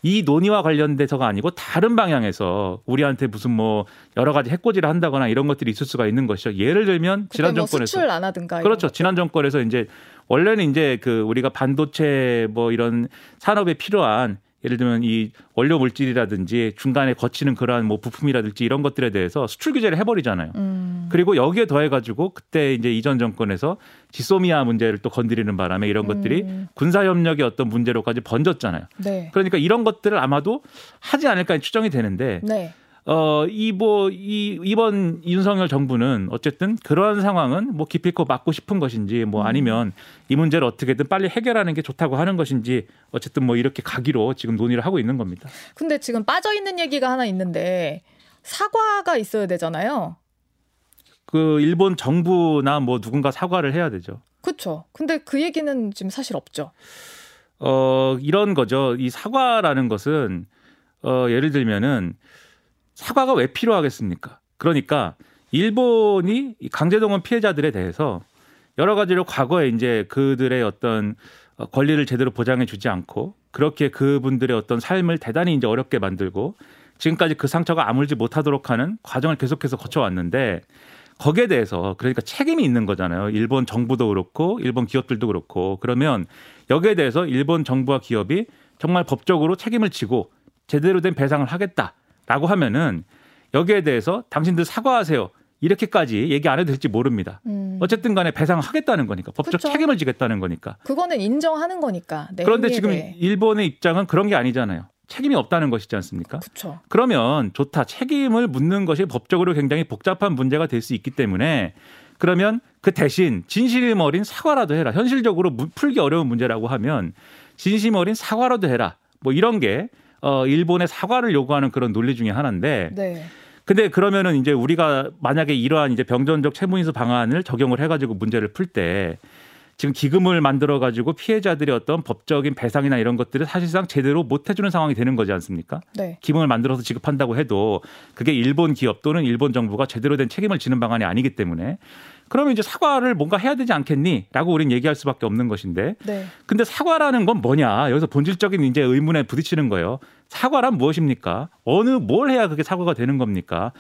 S3: 이 논의와 관련돼서가 아니고 다른 방향에서 우리한테 무슨 뭐 여러 가지 해코지를 한다거나 이런 것들이 있을 수가 있는 것이죠. 예를 들면 지난
S1: 뭐
S3: 정권에서
S1: 수출 안 하든가
S3: 그렇죠. 지난 정권에서 이제 원래는 이제 그 우리가 반도체 뭐 이런 산업에 필요한 예를 들면 이 원료 물질이라든지 중간에 거치는 그러한 뭐 부품이라든지 이런 것들에 대해서 수출 규제를 해버리잖아요.
S1: 음.
S3: 그리고 여기에 더해가지고 그때 이제 이전 정권에서 지소미아 문제를 또 건드리는 바람에 이런 것들이
S1: 음.
S3: 군사 협력의 어떤 문제로까지 번졌잖아요.
S1: 네,
S3: 그러니까 이런 것들을 아마도 하지 않을까 추정이 되는데
S1: 네,
S3: 어, 이 뭐, 이, 이번 윤석열 정부는 어쨌든 그러한 상황은 뭐 기필코 막고 싶은 것인지 뭐 아니면 이 문제를 어떻게든 빨리 해결하는 게 좋다고 하는 것인지 어쨌든 뭐 이렇게 가기로 지금 논의를 하고 있는 겁니다.
S1: 근데 지금 빠져 있는 얘기가 하나 있는데 사과가 있어야 되잖아요.
S3: 그 일본 정부나 뭐 누군가 사과를 해야 되죠.
S1: 그렇죠. 근데 그 얘기는 지금 사실 없죠.
S3: 어, 이런 거죠. 이 사과라는 것은 어, 예를 들면은 사과가 왜 필요하겠습니까? 그러니까 일본이 이 강제동원 피해자들에 대해서 여러 가지로 과거에 이제 그들의 어떤 어, 권리를 제대로 보장해 주지 않고 그렇게 그분들의 어떤 삶을 대단히 이제 어렵게 만들고 지금까지 그 상처가 아물지 못하도록 하는 과정을 계속해서 거쳐왔는데 거기에 대해서 그러니까 책임이 있는 거잖아요. 일본 정부도 그렇고 일본 기업들도 그렇고 그러면 여기에 대해서 일본 정부와 기업이 정말 법적으로 책임을 지고 제대로 된 배상을 하겠다 라고 하면은 여기에 대해서 당신들 사과하세요. 이렇게까지 얘기 안 해도 될지 모릅니다.
S1: 음.
S3: 어쨌든 간에 배상을 하겠다는 거니까 법적
S1: 그쵸.
S3: 책임을 지겠다는 거니까.
S1: 그거는 인정하는 거니까. 내
S3: 그런데 지금
S1: 대해.
S3: 일본의 입장은 그런 게 아니잖아요. 책임이 없다는 것이지 않습니까?
S1: 그쵸.
S3: 그러면 좋다. 책임을 묻는 것이 법적으로 굉장히 복잡한 문제가 될 수 있기 때문에 그러면 그 대신 진심 어린 사과라도 해라. 현실적으로 무- 풀기 어려운 문제라고 하면 진심 어린 사과라도 해라. 뭐 이런 게 어, 일본의 사과를 요구하는 그런 논리 중에 하나인데
S1: 네.
S3: 근데 그러면은 이제 우리가 만약에 이러한 이제 병전적 채무인수 방안을 적용을 해가지고 문제를 풀 때 지금 기금을 만들어 가지고 피해자들의 어떤 법적인 배상이나 이런 것들을 사실상 제대로 못 해주는 상황이 되는 거지 않습니까?
S1: 네.
S3: 기금을 만들어서 지급한다고 해도 그게 일본 기업 또는 일본 정부가 제대로 된 책임을 지는 방안이 아니기 때문에 그러면 이제 사과를 뭔가 해야 되지 않겠니?라고 우리는 얘기할 수밖에 없는 것인데.
S1: 네.
S3: 근데 사과라는 건 뭐냐? 여기서 본질적인 이제 의문에 부딪히는 거예요. 사과란 무엇입니까? 어느 뭘 해야 그게 사과가 되는 겁니까?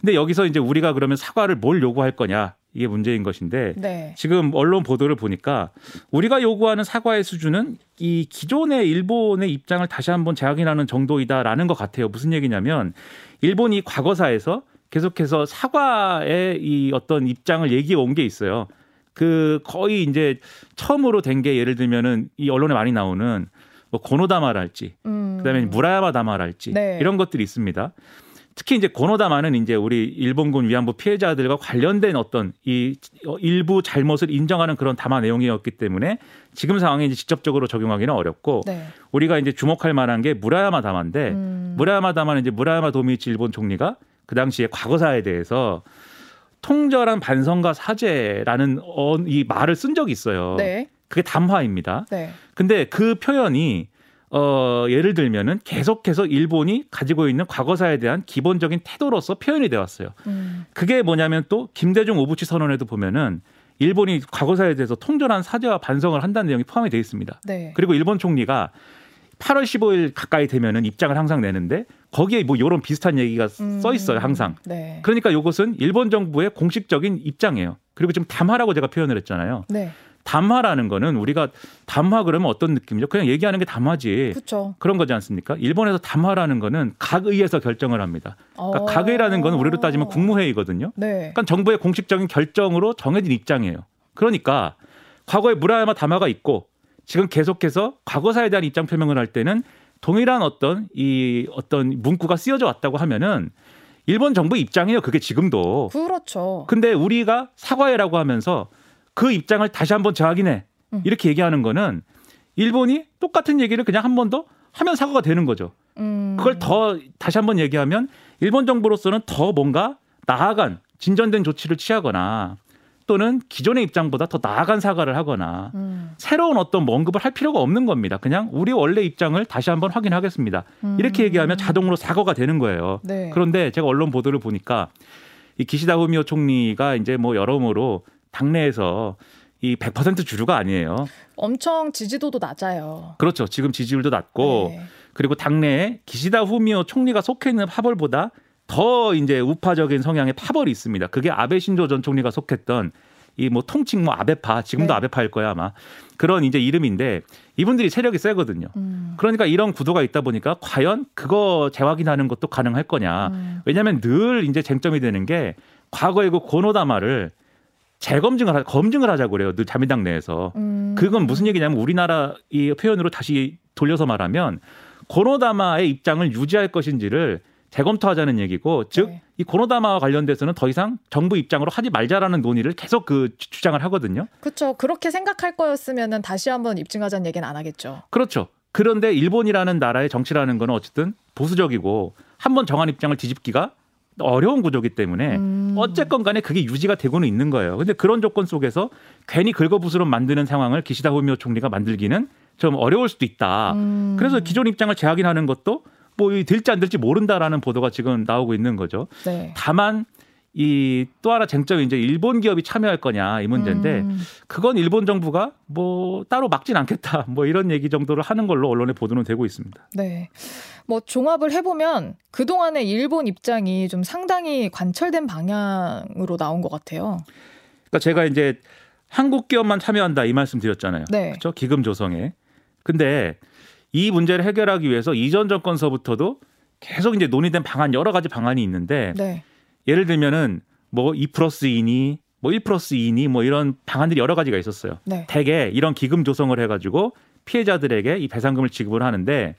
S3: 근데 여기서 이제 우리가 그러면 사과를 뭘 요구할 거냐? 이게 문제인 것인데
S1: 네.
S3: 지금 언론 보도를 보니까 우리가 요구하는 사과의 수준은 이 기존의 일본의 입장을 다시 한번 재확인하는 정도이다라는 것 같아요. 무슨 얘기냐면 일본이 과거사에서 계속해서 사과의 이 어떤 입장을 얘기해 온 게 있어요. 그 거의 이제 처음으로 된 게 예를 들면은 이 언론에 많이 나오는 뭐 고노다마랄지
S1: 음.
S3: 그다음에 무라야마 다마랄지
S1: 네.
S3: 이런 것들이 있습니다. 특히 이제 고노다마는 이제 우리 일본군 위안부 피해자들과 관련된 어떤 이 일부 잘못을 인정하는 그런 담화 내용이었기 때문에 지금 상황에 이제 직접적으로 적용하기는 어렵고
S1: 네.
S3: 우리가 이제 주목할 만한 게 무라야마 다마인데
S1: 음.
S3: 무라야마 다마는 이제 무라야마 도미치 일본 총리가 그 당시에 과거사에 대해서 통절한 반성과 사죄라는 어, 이 말을 쓴 적이 있어요.
S1: 네.
S3: 그게 담화입니다.
S1: 네.
S3: 근데 그 표현이 어 예를 들면은 계속해서 일본이 가지고 있는 과거사에 대한 기본적인 태도로서 표현이 되어 왔어요.
S1: 음.
S3: 그게 뭐냐면 또 김대중 오부치 선언에도 보면은 일본이 과거사에 대해서 통절한 사죄와 반성을 한다는 내용이 포함이 되어 있습니다.
S1: 네.
S3: 그리고 일본 총리가 8월 15일 가까이 되면은 입장을 항상 내는데 거기에 뭐 이런 비슷한 얘기가
S1: 음.
S3: 써 있어요, 항상.
S1: 네.
S3: 그러니까 이것은 일본 정부의 공식적인 입장이에요. 그리고 지금 담화라고 제가 표현을 했잖아요.
S1: 네.
S3: 담화라는 거는 우리가 담화 그러면 어떤 느낌이죠? 그냥 얘기하는 게 담화지.
S1: 그렇죠.
S3: 그런 거지 않습니까? 일본에서 담화라는 거는 각의에서 결정을 합니다. 그러니까
S1: 어.
S3: 각의라는 건 우리로 따지면 국무회의거든요.
S1: 네.
S3: 그러니까 정부의 공식적인 결정으로 정해진 입장이에요. 그러니까 과거에 무라야마 담화가 있고 지금 계속해서 과거사에 대한 입장 표명을 할 때는 동일한 어떤 이 어떤 문구가 쓰여져 왔다고 하면은 일본 정부 입장이에요. 그게 지금도.
S1: 그렇죠.
S3: 근데 우리가 사과해라고 하면서 그 입장을 다시 한번 재확인해
S1: 음.
S3: 이렇게 얘기하는 거는 일본이 똑같은 얘기를 그냥 한 번 더 하면 사과가 되는 거죠.
S1: 음.
S3: 그걸 더 다시 한번 얘기하면 일본 정부로서는 더 뭔가 나아간 진전된 조치를 취하거나 또는 기존의 입장보다 더 나아간 사과를 하거나
S1: 음.
S3: 새로운 어떤 뭐 언급을 할 필요가 없는 겁니다. 그냥 우리 원래 입장을 다시 한번 확인하겠습니다.
S1: 음.
S3: 이렇게 얘기하면 자동으로 사과가 되는 거예요.
S1: 네.
S3: 그런데 제가 언론 보도를 보니까 이 기시다 후미오 총리가 이제 뭐 여러모로 당내에서 이 100% 주류가 아니에요.
S1: 엄청 지지도도 낮아요.
S3: 그렇죠. 지금 지지율도 낮고
S1: 네.
S3: 그리고 당내에 기시다 후미오 총리가 속해 있는 파벌보다 더 이제 우파적인 성향의 파벌이 있습니다. 그게 아베 신조 전 총리가 속했던 이 뭐 통칭 뭐 아베파 지금도
S1: 네.
S3: 아베파일 거야 아마 그런 이제 이름인데 이분들이 세력이 세거든요.
S1: 음.
S3: 그러니까 이런 구도가 있다 보니까 과연 그거 재확인하는 것도 가능할 거냐.
S1: 음.
S3: 왜냐하면 늘 이제 쟁점이 되는 게 과거의 그 고노다마를 재검증을 하, 검증을 하자고 그래요. 늘 자민당 내에서.
S1: 음.
S3: 그건 무슨 얘기냐면 우리나라 이 표현으로 다시 돌려서 말하면 고노다마의 입장을 유지할 것인지를 재검토하자는 얘기고 즉이
S1: 네.
S3: 고노다마와 관련돼서는 더 이상 정부 입장으로 하지 말자라는 논의를 계속 그 주- 주장을 하거든요.
S1: 그렇죠. 그렇게 생각할 거였으면은 다시 한번 입증하자는 얘기는 안 하겠죠.
S3: 그렇죠. 그런데 일본이라는 나라의 정치라는 거는 어쨌든 보수적이고 한 번 정한 입장을 뒤집기가 어려운 구조기 때문에
S1: 음.
S3: 어쨌건 간에 그게 유지가 되고는 있는 거예요. 근데 그런 조건 속에서 괜히 긁어부스럼 만드는 상황을 기시다 후미오 총리가 만들기는 좀 어려울 수도 있다.
S1: 음.
S3: 그래서 기존 입장을 재확인하는 것도 뭐 될지 안 될지 모른다라는 보도가 지금 나오고 있는 거죠.
S1: 네.
S3: 다만 이 또 하나 쟁점이 이제 일본 기업이 참여할 거냐 이 문제인데
S1: 음.
S3: 그건 일본 정부가 뭐 따로 막진 않겠다 뭐 이런 얘기 정도를 하는 걸로 언론에 보도는 되고 있습니다.
S1: 네. 뭐 종합을 해보면 그동안의 일본 입장이 좀 상당히 관철된 방향으로 나온 것 같아요.
S3: 그러니까 제가 이제 한국 기업만 참여한다 이 말씀 드렸잖아요.
S1: 네.
S3: 그렇죠? 기금 조성에. 근데 이 문제를 해결하기 위해서 이전 정권서부터도 계속 이제 논의된 방안 여러 가지 방안이 있는데
S1: 네.
S3: 예를 들면은 뭐 2 플러스 2니 뭐1 플러스 2니 뭐 이런 방안들이 여러 가지가 있었어요.
S1: 네.
S3: 대개 이런 기금 조성을 해가지고 피해자들에게 이 배상금을 지급을 하는데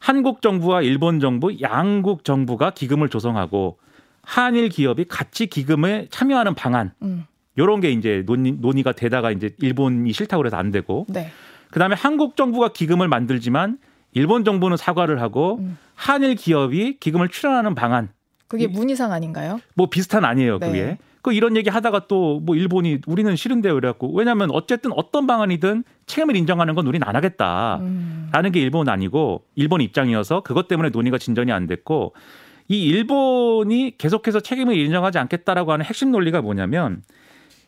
S3: 한국 정부와 일본 정부 양국 정부가 기금을 조성하고 한일 기업이 같이 기금에 참여하는 방안
S1: 음.
S3: 요런 게 이제 논의, 논의가 되다가 이제 일본이 싫다고 그래서 안 되고
S1: 네.
S3: 그다음에 한국 정부가 기금을 만들지만 일본 정부는 사과를 하고
S1: 음.
S3: 한일 기업이 기금을 출연하는 방안
S1: 그게
S3: 이-
S1: 문희상 아닌가요?
S3: 뭐 비슷한 아니에요
S1: 네.
S3: 그게 그 이런 얘기 하다가 또 뭐 일본이 우리는 싫은데요 그래갖고 왜냐하면 어쨌든 어떤 방안이든 책임을 인정하는 건 우리는 안 하겠다라는
S1: 음.
S3: 게 일본 아니고 일본 입장이어서 그것 때문에 논의가 진전이 안 됐고 이 일본이 계속해서 책임을 인정하지 않겠다라고 하는 핵심 논리가 뭐냐면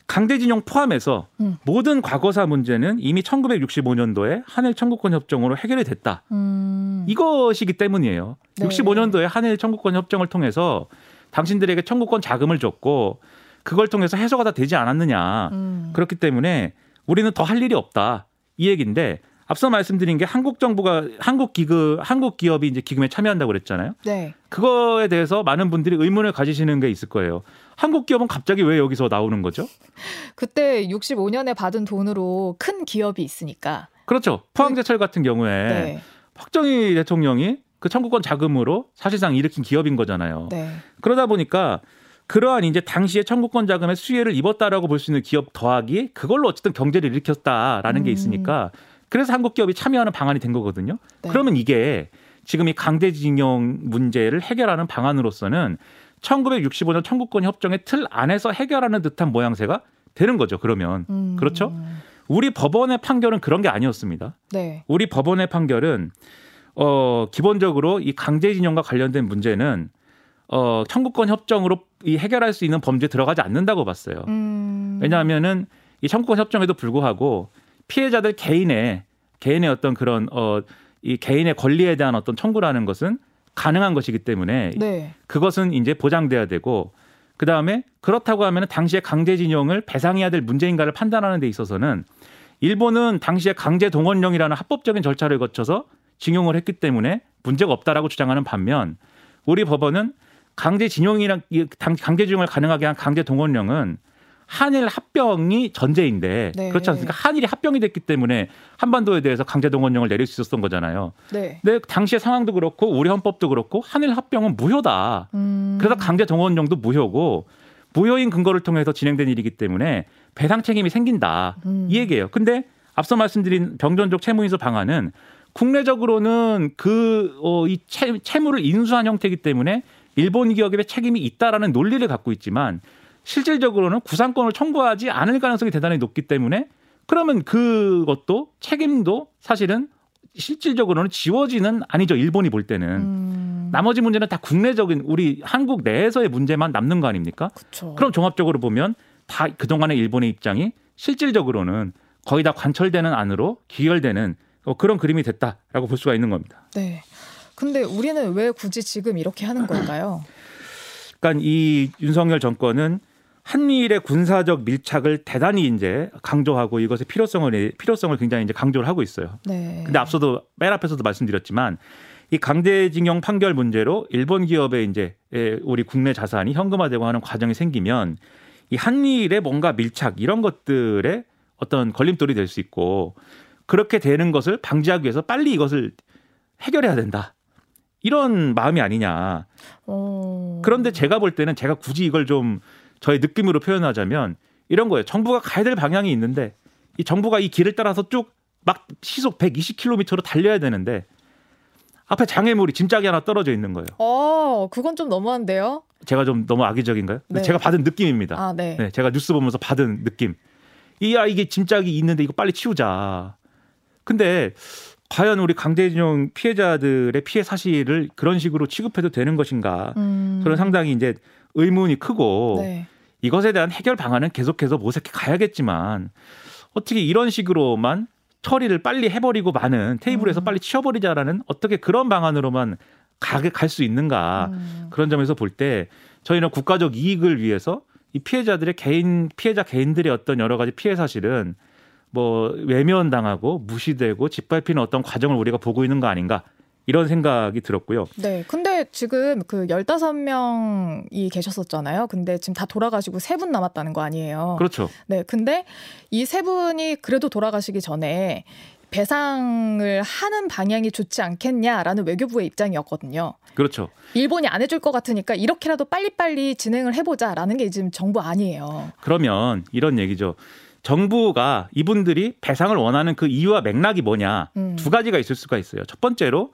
S3: 강제징용 포함해서
S1: 음.
S3: 모든 과거사 문제는 이미 1965년도에 한일 청구권 협정으로 해결이 됐다.
S1: 음.
S3: 이것이기 때문이에요.
S1: 네.
S3: 65년도에 한일 청구권 협정을 통해서 당신들에게 청구권 자금을 줬고 그걸 통해서 해소가 다 되지 않았느냐.
S1: 음.
S3: 그렇기 때문에 우리는 더 할 일이 없다. 이 얘기인데 앞서 말씀드린 게 한국 정부가 한국 기그 한국 기업이 이제 기금에 참여한다고 그랬잖아요.
S1: 네.
S3: 그거에 대해서 많은 분들이 의문을 가지시는 게 있을 거예요. 한국 기업은 갑자기 왜 여기서 나오는 거죠?
S1: 그때 65년에 받은 돈으로 큰 기업이 있으니까.
S3: 그렇죠. 포항제철 같은 경우에
S1: 네.
S3: 박정희 대통령이 그 청구권 자금으로 사실상 일으킨 기업인 거잖아요.
S1: 네.
S3: 그러다 보니까 그러한 이제 당시에 청구권 자금의 수혜를 입었다라고 볼 수 있는 기업 더하기 그걸로 어쨌든 경제를 일으켰다라는 게
S1: 음.
S3: 있으니까 그래서 한국 기업이 참여하는 방안이 된 거거든요.
S1: 네.
S3: 그러면 이게 지금 이 강제징용 문제를 해결하는 방안으로서는 1965년 청구권 협정의 틀 안에서 해결하는 듯한 모양새가 되는 거죠. 그러면
S1: 음.
S3: 그렇죠? 우리 법원의 판결은 그런 게 아니었습니다.
S1: 네.
S3: 우리 법원의 판결은 어 기본적으로 이 강제징용과 관련된 문제는 어 청구권 협정으로 이 해결할 수 있는 범죄에 들어가지 않는다고 봤어요.
S1: 음.
S3: 왜냐하면은 이 청구권 협정에도 불구하고 피해자들 개인의 개인의 어떤 그런 어 이 개인의 권리에 대한 어떤 청구라는 것은 가능한 것이기 때문에
S1: 네.
S3: 그것은 이제 보장돼야 되고 그 다음에 그렇다고 하면 당시에 강제징용을 배상해야 될 문제인가를 판단하는 데 있어서는 일본은 당시에 강제 동원령이라는 합법적인 절차를 거쳐서 징용을 했기 때문에 문제가 없다라고 주장하는 반면 우리 법원은 강제 징용이랑 이 당- 강제 징용을 가능하게 한 강제 동원령은 한일 합병이 전제인데
S1: 네.
S3: 그렇지 않습니까? 한일이 합병이 됐기 때문에 한반도에 대해서 강제 동원령을 내릴 수 있었던 거잖아요.
S1: 네.
S3: 근데 당시의 상황도 그렇고 우리 헌법도 그렇고 한일 합병은 무효다.
S1: 음.
S3: 그래서 강제 동원령도 무효고 무효인 근거를 통해서 진행된 일이기 때문에 배상 책임이 생긴다.
S1: 음.
S3: 이 얘기예요. 근데 앞서 말씀드린 병전족 채무인수 방안은 국내적으로는 그, 어, 이 채, 채무를 인수한 형태이기 때문에 일본 기업의 책임이 있다라는 논리를 갖고 있지만 실질적으로는 구상권을 청구하지 않을 가능성이 대단히 높기 때문에 그러면 그것도 책임도 사실은 실질적으로는 지워지는 아니죠. 일본이 볼 때는.
S1: 음.
S3: 나머지 문제는 다 국내적인 우리 한국 내에서의 문제만 남는 거 아닙니까?
S1: 그쵸.
S3: 그럼 종합적으로 보면 다 그동안의 일본의 입장이 실질적으로는 거의 다 관철되는 안으로 기결되는 어, 그런 그림이 됐다라고 볼 수가 있는 겁니다.
S1: 네. 근데 우리는 왜 굳이 지금 이렇게 하는 걸까요?
S3: 그러니까 이 윤석열 정권은 한미일의 군사적 밀착을 대단히 이제 강조하고 이것의 필요성을 필요성을 굉장히 이제 강조를 하고 있어요.
S1: 네.
S3: 근데 앞서도 맨 앞에서도 말씀드렸지만 이 강제징용 판결 문제로 일본 기업의 이제 예, 우리 국내 자산이 현금화되고 하는 과정이 생기면 이 한미일의 뭔가 밀착 이런 것들에 어떤 걸림돌이 될 수 있고 그렇게 되는 것을 방지하기 위해서 빨리 이것을 해결해야 된다. 이런 마음이 아니냐.
S1: 어...
S3: 그런데 제가 볼 때는 제가 굳이 이걸 좀 저의 느낌으로 표현하자면 이런 거예요. 정부가 가야 될 방향이 있는데 이 정부가 이 길을 따라서 쭉 막 시속 120km로 달려야 되는데 앞에 장애물이 짐짝이 하나 떨어져 있는 거예요.
S1: 어, 그건 좀 너무한데요?
S3: 제가 좀 너무 악의적인가요?
S1: 네.
S3: 제가 받은 느낌입니다.
S1: 아, 네.
S3: 네, 제가 뉴스 보면서 받은 느낌. 이야 이게 짐짝이 있는데 이거 빨리 치우자. 근데 과연 우리 강제징용 피해자들의 피해 사실을 그런 식으로 취급해도 되는 것인가?
S1: 음.
S3: 저는 상당히 이제 의문이 크고
S1: 네.
S3: 이것에 대한 해결 방안은 계속해서 모색해 가야겠지만 어떻게 이런 식으로만 처리를 빨리 해버리고 많은 테이블에서
S1: 음.
S3: 빨리 치워버리자라는 어떻게 그런 방안으로만 갈수 있는가
S1: 음.
S3: 그런 점에서 볼 때 저희는 국가적 이익을 위해서 이 피해자들의 개인 피해자 개인들의 어떤 여러 가지 피해 사실은 뭐 외면당하고 무시되고 짓밟히는 어떤 과정을 우리가 보고 있는 거 아닌가 이런 생각이 들었고요.
S1: 네. 근데 지금 그 15명이 계셨었잖아요. 근데 지금 다 돌아가시고 세 분 남았다는 거 아니에요.
S3: 그렇죠.
S1: 네. 근데 이 세 분이 그래도 돌아가시기 전에 배상을 하는 방향이 좋지 않겠냐라는 외교부의 입장이었거든요.
S3: 그렇죠.
S1: 일본이 안 해줄 것 같으니까 이렇게라도 빨리빨리 진행을 해보자라는 게 지금 정부 아니에요.
S3: 그러면 이런 얘기죠. 정부가 이분들이 배상을 원하는 그 이유와 맥락이 뭐냐
S1: 음.
S3: 두 가지가 있을 수가 있어요. 첫 번째로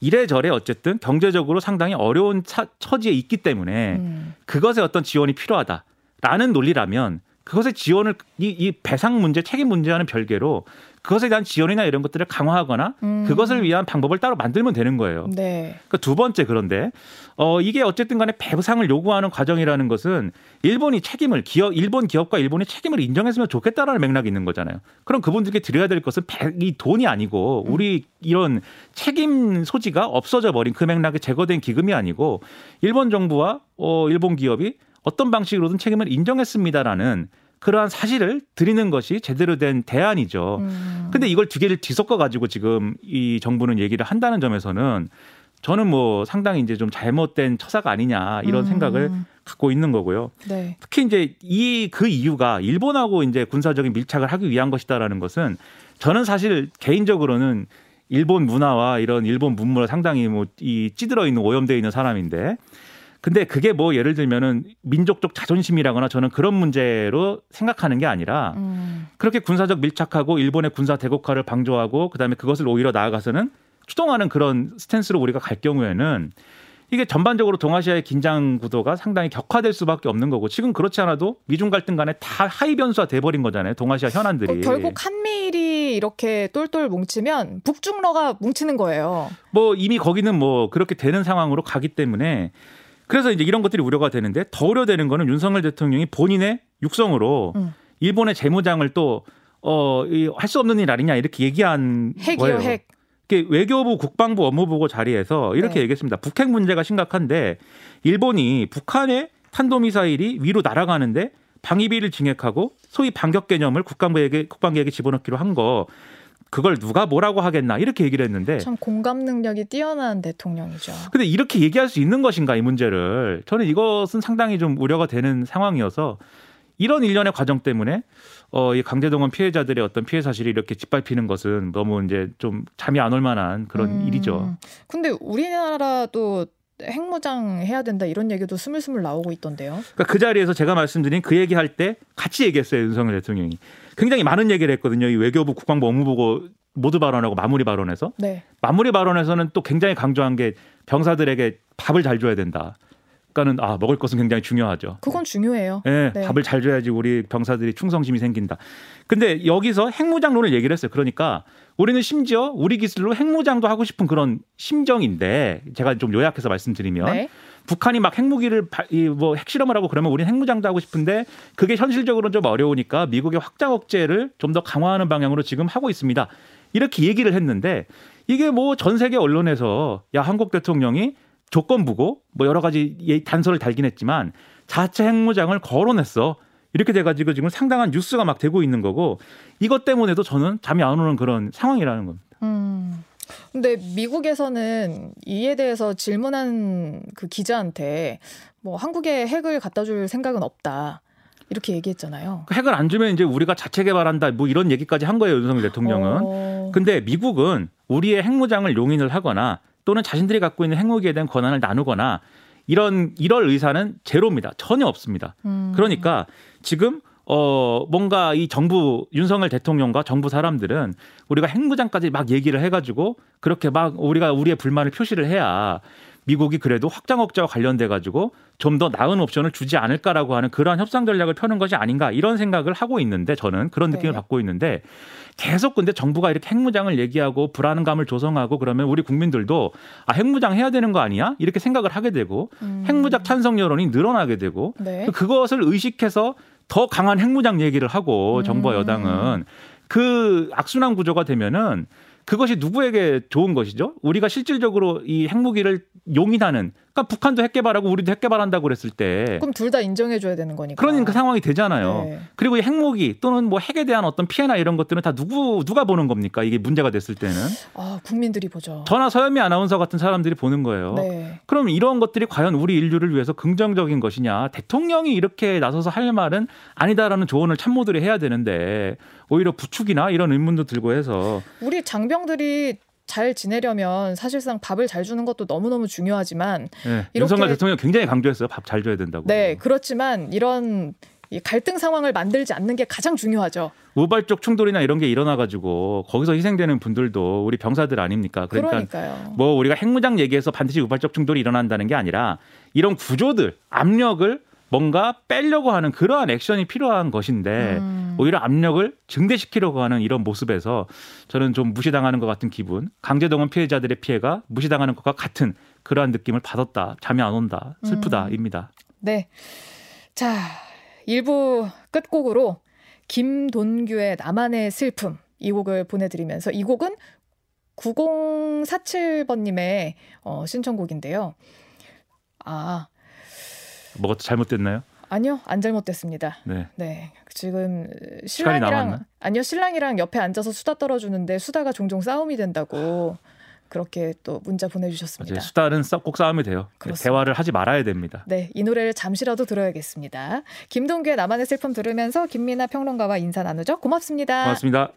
S3: 이래저래 어쨌든 경제적으로 상당히 어려운 차, 처지에 있기 때문에
S1: 음.
S3: 그것에 어떤 지원이 필요하다. 라는 논리라면 그것의 지원을 이, 이 배상 문제, 책임 문제와는 별개로 그것에 대한 지원이나 이런 것들을 강화하거나
S1: 음.
S3: 그것을 위한 방법을 따로 만들면 되는 거예요.
S1: 네.
S3: 그러니까 두 번째 그런데 어 이게 어쨌든 간에 배상을 요구하는 과정이라는 것은 일본이 책임을 기업 일본 기업과 일본이 책임을 인정했으면 좋겠다라는 맥락이 있는 거잖아요. 그럼 그분들께 드려야 될 것은 배, 이 돈이 아니고 우리 이런 책임 소지가 없어져 버린 그 맥락에 제거된 기금이 아니고 일본 정부와 어 일본 기업이 어떤 방식으로든 책임을 인정했습니다라는 그러한 사실을 드리는 것이 제대로 된 대안이죠.
S1: 음.
S3: 근데 이걸 두 개를 뒤섞어 가지고 지금 이 정부는 얘기를 한다는 점에서는 저는 뭐 상당히 이제 좀 잘못된 처사가 아니냐 이런
S1: 음.
S3: 생각을 갖고 있는 거고요.
S1: 네.
S3: 특히 이제 이 그 이유가 일본하고 이제 군사적인 밀착을 하기 위한 것이다라는 것은 저는 사실 개인적으로는 일본 문화와 이런 일본 문물을 상당히 뭐 이 찌들어 있는 오염되어 있는 사람인데 근데 그게 뭐 예를 들면은 민족적 자존심이라거나 저는 그런 문제로 생각하는 게 아니라
S1: 음.
S3: 그렇게 군사적 밀착하고 일본의 군사 대국화를 방조하고 그다음에 그것을 오히려 나아가서는 추동하는 그런 스탠스로 우리가 갈 경우에는 이게 전반적으로 동아시아의 긴장 구도가 상당히 격화될 수밖에 없는 거고 지금 그렇지 않아도 미중 갈등 간에 다 하위 변수화 돼버린 거잖아요 동아시아 현안들이
S1: 어, 결국 한미일이 이렇게 똘똘 뭉치면 북중러가 뭉치는 거예요.
S3: 뭐 이미 거기는 뭐 그렇게 되는 상황으로 가기 때문에 그래서 이제 이런 것들이 우려가 되는데 더 우려되는 거는 윤석열 대통령이 본인의 육성으로
S1: 음.
S3: 일본의 재무장을 또 어, 할 수 없는 일 아니냐 이렇게 얘기한
S1: 핵이요,
S3: 거예요.
S1: 핵.
S3: 외교부 국방부 업무보고 자리에서 이렇게
S1: 네.
S3: 얘기했습니다. 북핵 문제가 심각한데 일본이 북한의 탄도미사일이 위로 날아가는데 방위비를 증액하고 소위 반격 개념을 국방부에게 국방계획에 집어넣기로 한 거 그걸 누가 뭐라고 하겠나 이렇게 얘기를 했는데
S1: 참 공감 능력이 뛰어난 대통령이죠.
S3: 근데 이렇게 얘기할 수 있는 것인가 이 문제를 저는 이것은 상당히 좀 우려가 되는 상황이어서 이런 일련의 과정 때문에 어, 이 강제동원 피해자들의 어떤 피해 사실이 이렇게 짓밟히는 것은 너무 이제 좀 잠이 안 올 만한 그런
S1: 음.
S3: 일이죠.
S1: 근데 우리나라도 핵무장 해야 된다 이런 얘기도 스물스물 나오고 있던데요.
S3: 그러니까 그 자리에서 제가 말씀드린 그 얘기할 때 같이 얘기했어요 윤석열 대통령이 굉장히 많은 얘기를 했거든요. 이 외교부 국방부 업무보고 모두 발언하고 마무리 발언에서
S1: 네.
S3: 마무리 발언에서는 또 굉장히 강조한 게 병사들에게 밥을 잘 줘야 된다. 그러니까는 아 먹을 것은 굉장히 중요하죠.
S1: 그건 중요해요.
S3: 예,
S1: 네.
S3: 밥을 잘 줘야지 우리 병사들이 충성심이 생긴다. 근데 여기서 핵무장론을 얘기를 했어요. 그러니까 우리는 심지어 우리 기술로 핵무장도 하고 싶은 그런 심정인데 제가 좀 요약해서 말씀드리면
S1: 네.
S3: 북한이 막 핵무기를 뭐 핵실험을 하고 그러면 우리는 핵무장도 하고 싶은데 그게 현실적으로는 좀 어려우니까 미국의 확장 억제를 좀 더 강화하는 방향으로 지금 하고 있습니다. 이렇게 얘기를 했는데 이게 뭐 전 세계 언론에서 야 한국 대통령이 조건부고 뭐 여러 가지 예- 단서를 달긴 했지만 자체 핵무장을 거론했어. 이렇게 돼가지고 지금 상당한 뉴스가 막 되고 있는 거고 이것 때문에도 저는 잠이 안 오는 그런 상황이라는 겁니다.
S1: 음. 근데 미국에서는 이에 대해서 질문한 그 기자한테 뭐 한국에 핵을 갖다 줄 생각은 없다. 이렇게 얘기했잖아요.
S3: 그 핵을 안 주면 이제 우리가 자체 개발한다 뭐 이런 얘기까지 한 거예요 윤석열 대통령은.
S1: 어.
S3: 근데 미국은 우리의 핵무장을 용인을 하거나 또는 자신들이 갖고 있는 핵무기에 대한 권한을 나누거나 이런 이럴 의사는 제로입니다. 전혀 없습니다.
S1: 음.
S3: 그러니까 지금 어 뭔가 이 정부 윤석열 대통령과 정부 사람들은 우리가 핵무장까지 막 얘기를 해가지고 그렇게 막 우리가 우리의 불만을 표시를 해야 미국이 그래도 확장 억제와 관련돼 가지고 좀 더 나은 옵션을 주지 않을까라고 하는 그러한 협상 전략을 펴는 것이 아닌가 이런 생각을 하고 있는데 저는 그런 느낌을
S1: 네.
S3: 받고 있는데 계속 근데 정부가 이렇게 핵무장을 얘기하고 불안감을 조성하고 그러면 우리 국민들도 아 핵무장 해야 되는 거 아니야 이렇게 생각을 하게 되고
S1: 음.
S3: 핵무장 찬성 여론이 늘어나게 되고
S1: 네.
S3: 그것을 의식해서 더 강한 핵무장 얘기를 하고
S1: 음.
S3: 정부와 여당은 그 악순환 구조가 되면은 그것이 누구에게 좋은 것이죠? 우리가 실질적으로 이 핵무기를 용인하는 그러니까 북한도 핵 개발하고 우리도 핵 개발한다고 그랬을 때
S1: 그럼 둘 다 인정해 줘야 되는 거니까.
S3: 그런 그 상황이 되잖아요.
S1: 네.
S3: 그리고 이 핵무기 또는 뭐 핵에 대한 어떤 피해나 이런 것들은 다 누구 누가 보는 겁니까? 이게 문제가 됐을 때는
S1: 아, 국민들이 보죠.
S3: 저나 서현미 아나운서 같은 사람들이 보는 거예요.
S1: 네.
S3: 그럼 이런 것들이 과연 우리 인류를 위해서 긍정적인 것이냐? 대통령이 이렇게 나서서 할 말은 아니다라는 조언을 참모들이 해야 되는데 오히려 부축이나 이런 의문도 들고 해서
S1: 우리 장병들이 잘 지내려면 사실상 밥을 잘 주는 것도 너무너무 중요하지만
S3: 예,
S1: 이렇게-
S3: 윤석열 대통령 굉장히 강조했어요. 밥 잘 줘야 된다고.
S1: 네, 그렇지만 이런 이 갈등 상황을 만들지 않는 게 가장 중요하죠.
S3: 우발적 충돌이나 이런 게 일어나 가지고 거기서 희생되는 분들도 우리 병사들 아닙니까? 그러니까
S1: 그러니까요.
S3: 뭐 우리가 핵무장 얘기해서 반드시 우발적 충돌이 일어난다는 게 아니라 이런 구조들 압력을 뭔가 빼려고 하는 그러한 액션이 필요한 것인데
S1: 음.
S3: 오히려 압력을 증대시키려고 하는 이런 모습에서 저는 좀 무시당하는 것 같은 기분, 강제동원 피해자들의 피해가 무시당하는 것과 같은 그러한 느낌을 받았다. 잠이 안 온다. 슬프다입니다.
S1: 네. 자, 1부 끝곡으로 김돈규의 나만의 슬픔 이 곡을 보내드리면서 이 곡은 9047번님의 어, 신청곡인데요. 아,
S3: 뭐가 잘못됐나요?
S1: 아니요, 안 잘못됐습니다.
S3: 네.
S1: 네, 지금 신랑이랑? 아니요, 신랑이랑 옆에 앉아서 수다 떨어주는데 수다가 종종 싸움이 된다고 그렇게 또 문자 보내주셨습니다.
S3: 수다는 싸- 꼭 싸움이 돼요.
S1: 그렇습니다.
S3: 대화를 하지 말아야 됩니다.
S1: 네, 이 노래를 잠시라도 들어야겠습니다. 김동규의 나만의 슬픔 들으면서 김민아 평론가와 인사 나누죠. 고맙습니다.
S3: 고맙습니다.